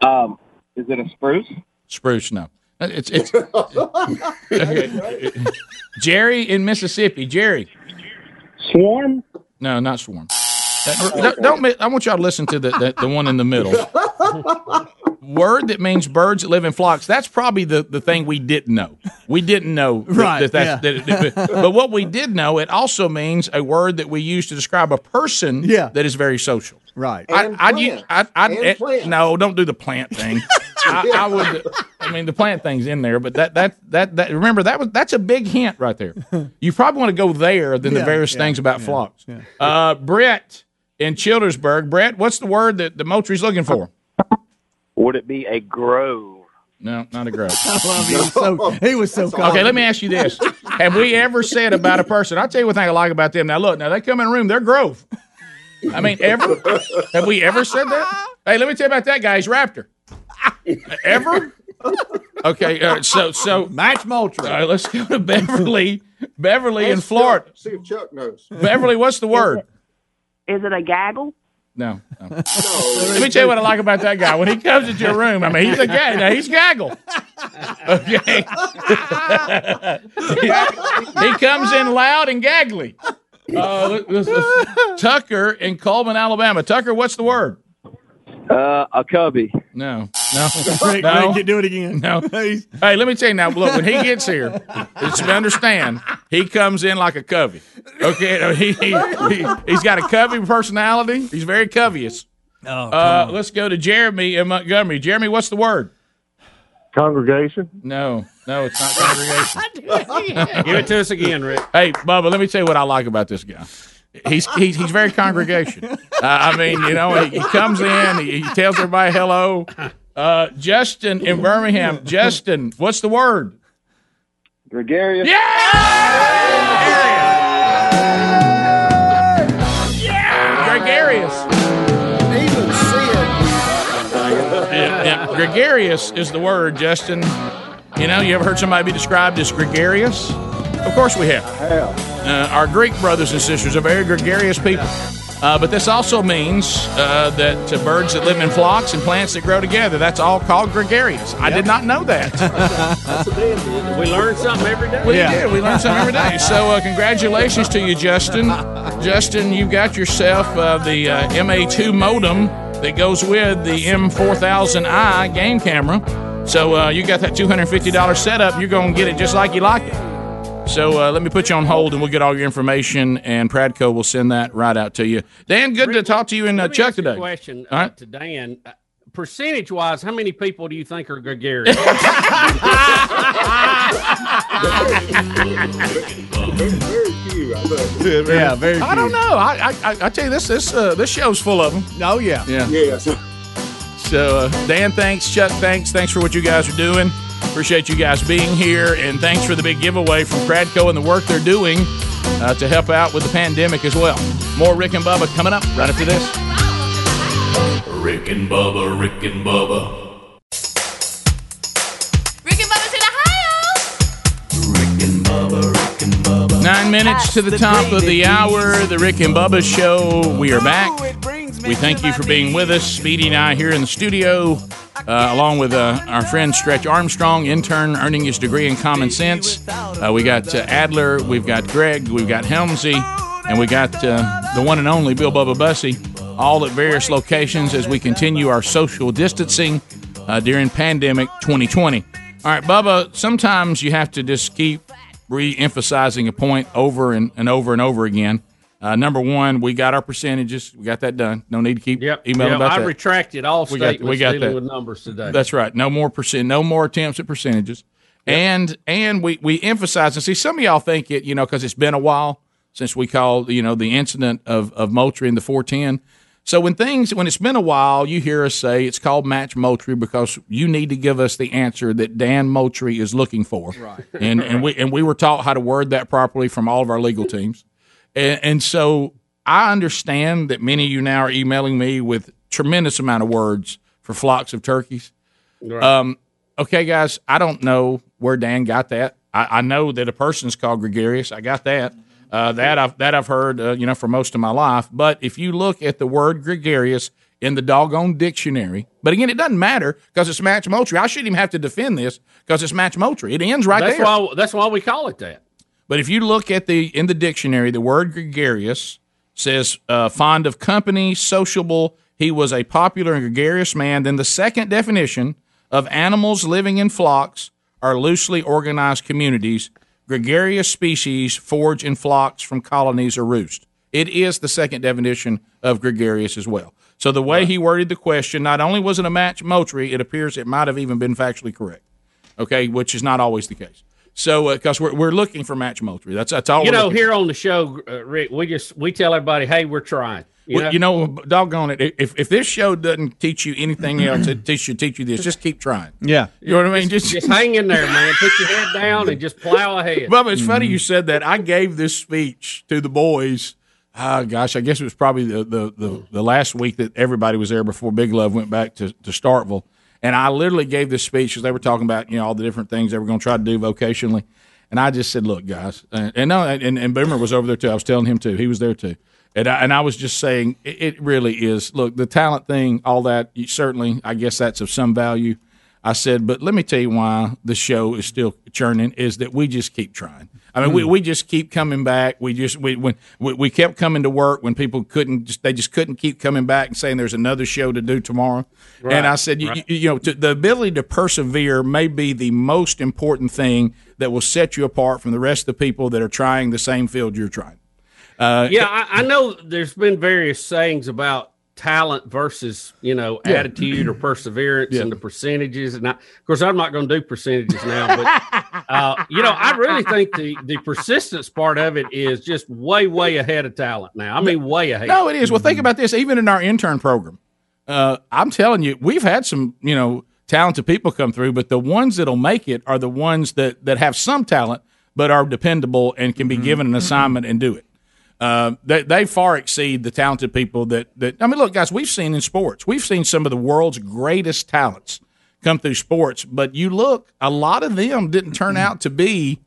Um, is it a spruce? Spruce. No, it's it's. okay. Jerry in Mississippi. Jerry. Swarm? No, not swarm. Uh, don't, don't I want y'all to listen to the, the, the one in the middle. Word that means birds that live in flocks. That's probably the, the thing we didn't know. We didn't know Right, that that's, yeah. that- that- but what we did know, it also means a word that we use to describe a person Yeah. that is very social. Right. And I'd use- I'd- I'd- And eh, plant. no, don't do the plant thing. I, I would. I mean, the plant thing's in there, but that that that that remember that was that's a big hint right there. You probably want to go there than the various yeah, things about yeah, flocks. yeah. Uh, Brett in Childersburg. Brett, what's the word that the Moultrie's looking for? Would it be a grove? No, not a grove. I love he was so he was so calm. Okay, let me ask you this: Have we ever said about a person? I'll tell you one thing I like about them. Now, look, now they come in a room, they're Grove. I mean, ever have we ever said that? Hey, let me tell you about that guy. He's Raptor. Ever? Okay, uh, so so Match Moultrie. all right, let's go to Beverly. Beverly in Ask Florida. Chuck, see if Chuck knows. Beverly, what's the word? Is it a gaggle? No. no. Let me tell you what I like about that guy. When he comes into your room, I mean, he's a gag. Now he's gaggle. Okay. he comes in loud and gaggly. Uh, let- let's- let's- Tucker in Cullman, Alabama. Tucker, what's the word? Uh, a cubby. No, no, Greg, no. Greg, do it again. No. Hey, let me tell you now. Look, when he gets here, just understand he comes in like a covey. Okay, he, he, he has got a covey personality. He's very covetous. Oh, Uh, let's go to Jeremy in Montgomery. Jeremy, what's the word? Congregation? No, no, it's not congregation. Give it to us again, Rick. hey, Bubba, let me tell you what I like about this guy. He's he's, he's very congregation. Uh, I mean, you know, he, he comes in, he, he tells everybody hello. Uh, Justin in Birmingham. Justin, what's the word? Gregarious? Gregarious. Even Sid. Yeah, yeah, Gregarious is the word, Justin. You know, you ever heard somebody be described as gregarious? Of course we have. Uh, our Greek brothers and sisters are very gregarious people. Uh, but this also means uh, that uh, birds that live in flocks and plants that grow together, that's all called gregarious. I did not know that. We learn something every day. We did. We learn something every day. So, uh, congratulations to you, Justin. Justin, you got yourself uh, the uh, MA2 modem that goes with the M4000i game camera. So, uh, you got that $250 setup. You're going to get it just like you like it. So, uh, let me put you on hold and we'll get all your information, and Pradco will send that right out to you. Dan, good to talk to you and uh, Chuck ask you a today. question All uh, to Dan. Uh, Percentage wise, how many people do you think are gregarious? Very few, I yeah, very. I don't know. I, I, I, I tell you, this this uh, this show's full of them. Oh yeah. Yeah. Yes. So, uh, Dan, thanks. Chuck, thanks. Thanks for what you guys are doing. Appreciate you guys being here. And thanks for the big giveaway from Pradco and the work they're doing uh, to help out with the pandemic as well. More Rick and Bubba coming up right after this. Rick and Bubba, Rick and Bubba, Rick and Bubba's in Ohio. Nine minutes to the top of the hour. The Rick and Bubba Show. We are back. We thank you for being with us. Speedy and I here in the studio, uh, along with uh, our friend Stretch Armstrong, intern earning his degree in common sense. Uh, we got uh, Adler, we've got Greg, we've got Helmsy, and we got uh, the one and only Bill Bubba Bussey, all at various locations as we continue our social distancing uh, during pandemic 2020. All right, Bubba, sometimes you have to just keep re emphasizing a point over and, and over and over again. Uh, number one, we got our percentages. We got that done. No need to keep emailing Yeah, about I that. retracted all We got- statements we got dealing that. with numbers today. That's right. No more percent. No more attempts at percentages. And and we we emphasize and see some of y'all think it you know because it's been a while since we called you know the incident of of Moultrie in the 410. So when things when it's been a while, you hear us say it's called match Moultrie because you need to give us the answer that Dan Moultrie is looking for. Right. And and we and we were taught how to word that properly from all of our legal teams. And, and so I understand that many of you now are emailing me with tremendous amount of words for flocks of turkeys. Um, okay, guys, I don't know where Dan got that. I, I know that a person's called gregarious. I got that. Uh, that I've that I've heard, uh, you know, for most of my life. But if you look at the word gregarious in the doggone dictionary, but again, it doesn't matter because it's match Moultrie. I shouldn't even have to defend this because it's match Moultrie. It ends right that's there. why that's why we call it that. But if you look at the in the dictionary, the word gregarious says uh, fond of company, sociable. He was a popular and gregarious man. Then the second definition of animals living in flocks are loosely organized communities. Gregarious species forage in flocks from colonies or roost. It is the second definition of gregarious as well. So the way he worded the question, not only was it a match Moultrie, it appears it might have even been factually correct. Okay, which is not always the case. So because we're, we're looking for match Moultrie, that's that's all. you we're know, looking here on the show, uh, Rick, we just we tell everybody, hey, we're trying. You Well, know? you know, doggone it. If, if this show doesn't teach you anything else, it teach, should teach you this. Just keep trying. Yeah. You know what I mean? just, just hang in there, man. Put your head down and just plow ahead. Bubba, it's funny you said that. I gave this speech to the boys. Ah, gosh, I guess it was probably the, the, the, the last week that everybody was there before Big Love went back to, to Starkville. And I literally gave this speech because they were talking about, you know, all the different things they were going to try to do vocationally. And I just said, look, guys, and, and no, and, and Boomer was over there too. I was telling him too. He was there too. And I, and I was just saying, it, it really is. Look, the talent thing, all that, certainly, I guess that's of some value. I said, but let me tell you why the show is still churning is that we just keep trying. I mean, we, we just keep coming back. We just we when we, we kept coming to work when people couldn't just they just couldn't keep coming back and saying there's another show to do tomorrow. Right, And I said, you, right. you, you know, to, the ability to persevere may be the most important thing that will set you apart from the rest of the people that are trying the same field you're trying. Uh, yeah, I, I know there's been various sayings about talent versus you know Yeah. attitude or perseverance Yeah. and the percentages. And I, of course, I'm not going to do percentages now, but uh, you know, I really think the the persistence part of it is just way way ahead of talent now. I mean, way ahead. No, it is. Well, think about this. Even in our intern program, uh, I'm telling you, we've had some, you know, talented people come through, but the ones that'll make it are the ones that that have some talent but are dependable and can be given an assignment and do it. Uh, they, they far exceed the talented people that, that I mean, look, guys, we've seen in sports, we've seen some of the world's greatest talents come through sports, but you look, a lot of them didn't turn out to be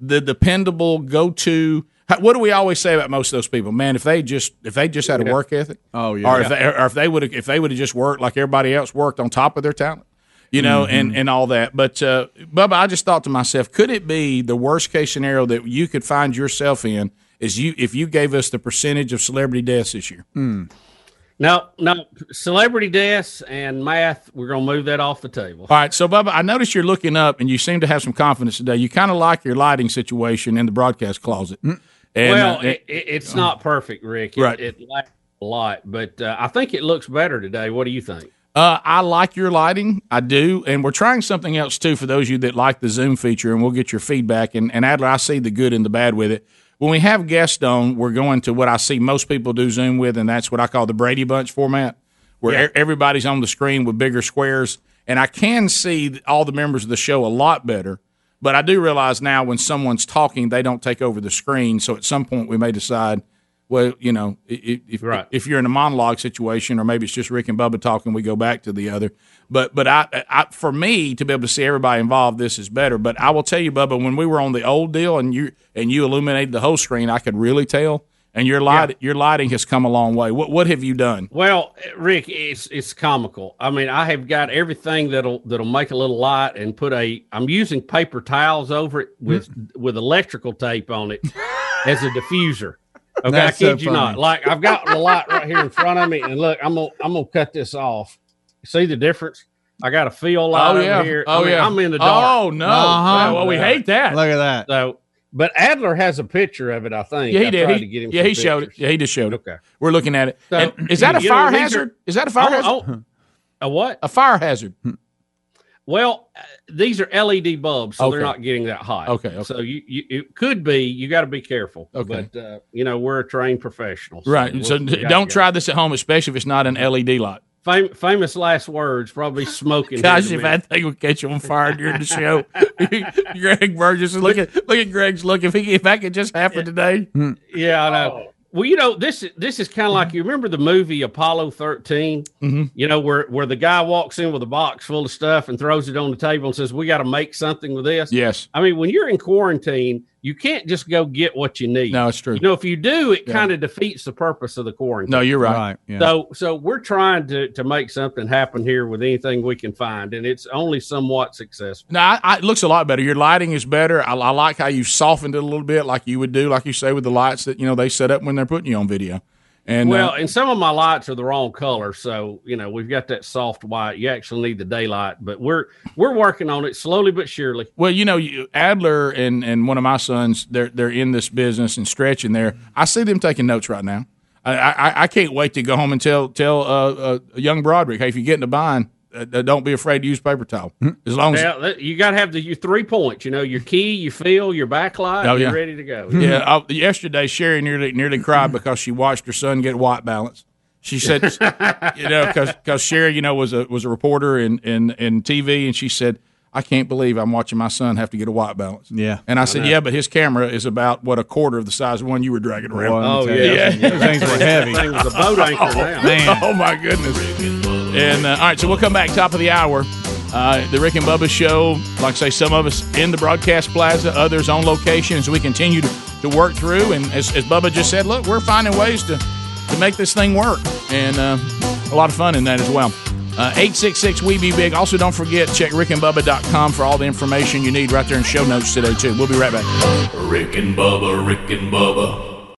the dependable go-to. What do we always say about most of those people? Man, if they just if they just had a work ethic, Oh, yeah. or if they, or if they would if they would have just worked like everybody else worked on top of their talent, you know, and and all that. But uh, Bubba, I just thought to myself, could it be the worst case scenario that you could find yourself in is you if you gave us the percentage of celebrity deaths this year? No, no, celebrity deaths and math. We're going to move that off the table. All right, so Bubba, I noticed you're looking up, and you seem to have some confidence today. You kind of like your lighting situation in the broadcast closet. And, well, uh, it, it, it's not perfect, Rick. It, Right. It lacks a lot, but uh, I think it looks better today. What do you think? Uh, I like your lighting. I do. And we're trying something else too for those of you that like the Zoom feature, and we'll get your feedback. And, and Adler, I see the good and the bad with it. When we have guests on, we're going to what I see most people do Zoom with, and that's what I call the Brady Bunch format, where Yeah. everybody's on the screen with bigger squares. And I can see all the members of the show a lot better. But I do realize now when someone's talking, they don't take over the screen. So at some point, we may decide well, you know, if if you're in a monologue situation, or maybe it's just Rick and Bubba talking, we go back to the other. But but I, I for me to be able to see everybody involved, this is better. But I will tell you, Bubba, when we were on the old deal and you and you illuminated the whole screen, I could really tell. And your light your lighting has come a long way. What what have you done? Well, Rick, it's it's comical. I mean, I have got everything that'll that'll make a little light and put a. I'm using paper towels over it with hmm. with electrical tape on it as a diffuser. Okay, That's I so kid you not. Like I've got the light right here in front of me, and look, I'm gonna I'm gonna cut this off. See the difference? I got a fill light Oh, yeah. over here. Oh, I mean, yeah. I'm in the dark. Oh, no. Yeah, well, we hate that. Look at that. So, but Adler has a picture of it. I think. Yeah, he I did. tried He, to get him yeah, some he showed it. Yeah, he just showed it. Okay. We're looking at it. So, And is that a you know, fire are- hazard? Is that a fire Oh, hazard? oh, a what? A fire hazard. Well, uh, these are LED bulbs, so they're not getting that hot. Okay, okay. So you, you it could be. You got to be careful. Okay. But uh, you know we're a trained professional. Right. we'll- So we d- gotta don't try this at home, especially if it's not an LED light. Fam- famous last words. Probably smoking. Gosh, if that thing would catch you on fire during the show, Greg Burgess, look at look at Greg's look. If he if that could just happen today. Yeah, I know. Well, you know this is this is kind of like you remember the movie Apollo 13 Mhm. You know where where the guy walks in with a box full of stuff and throws it on the table and says, "We got to make something with this." Yes. I mean, when you're in quarantine, you can't just go get what you need. No, it's true. You know, if you do, it Yeah. kind of defeats the purpose of the quarantine. No, you're right. So, so we're trying to to make something happen here with anything we can find, and it's only somewhat successful. No, I, I, it looks a lot better. Your lighting is better. I, I like how you softened it a little bit, like you would do, like you say with the lights that you know they set up when they're putting you on video. And well, uh, and some of my lights are the wrong color, so you know we've got that soft white. You actually need the daylight, but we're we're working on it slowly but surely. Well, you know, you, Adler and, and one of my sons, they're they're in this business and stretching there. I see them taking notes right now. I, I, I can't wait to go home and tell tell uh, uh, young Broderick, hey, if you get in a bind, uh, uh, don't be afraid to use paper towel. As long as Now, you got to have the your three points. You know, your key, your fill, your backlight. Oh, you're ready to go. yeah, I, yesterday Sherry nearly nearly cried because she watched her son get white balance. She said, you know, because Sherry, you know, was a was a reporter in, in in TV, and she said, "I can't believe I'm watching my son have to get a white balance." Yeah, and I I said, know. "Yeah, but his camera is about what a quarter of the size of one you were dragging around." Boy, let me tell you, those things were heavy. Thing was a boat anchor Oh, now. man. Oh my goodness. And uh, all right, so we'll come back top of the hour. Uh, the Rick and Bubba show, like I say, some of us in the broadcast plaza, others on location as we continue to, to work through. And as, as Bubba just said, look, we're finding ways to, to make this thing work. And uh, a lot of fun in that as well. Uh, 866 We Be Big. Also, don't forget, check rickandbubba.com for all the information you need right there in show notes today, too. We'll be right back. Rick and Bubba, Rick and Bubba.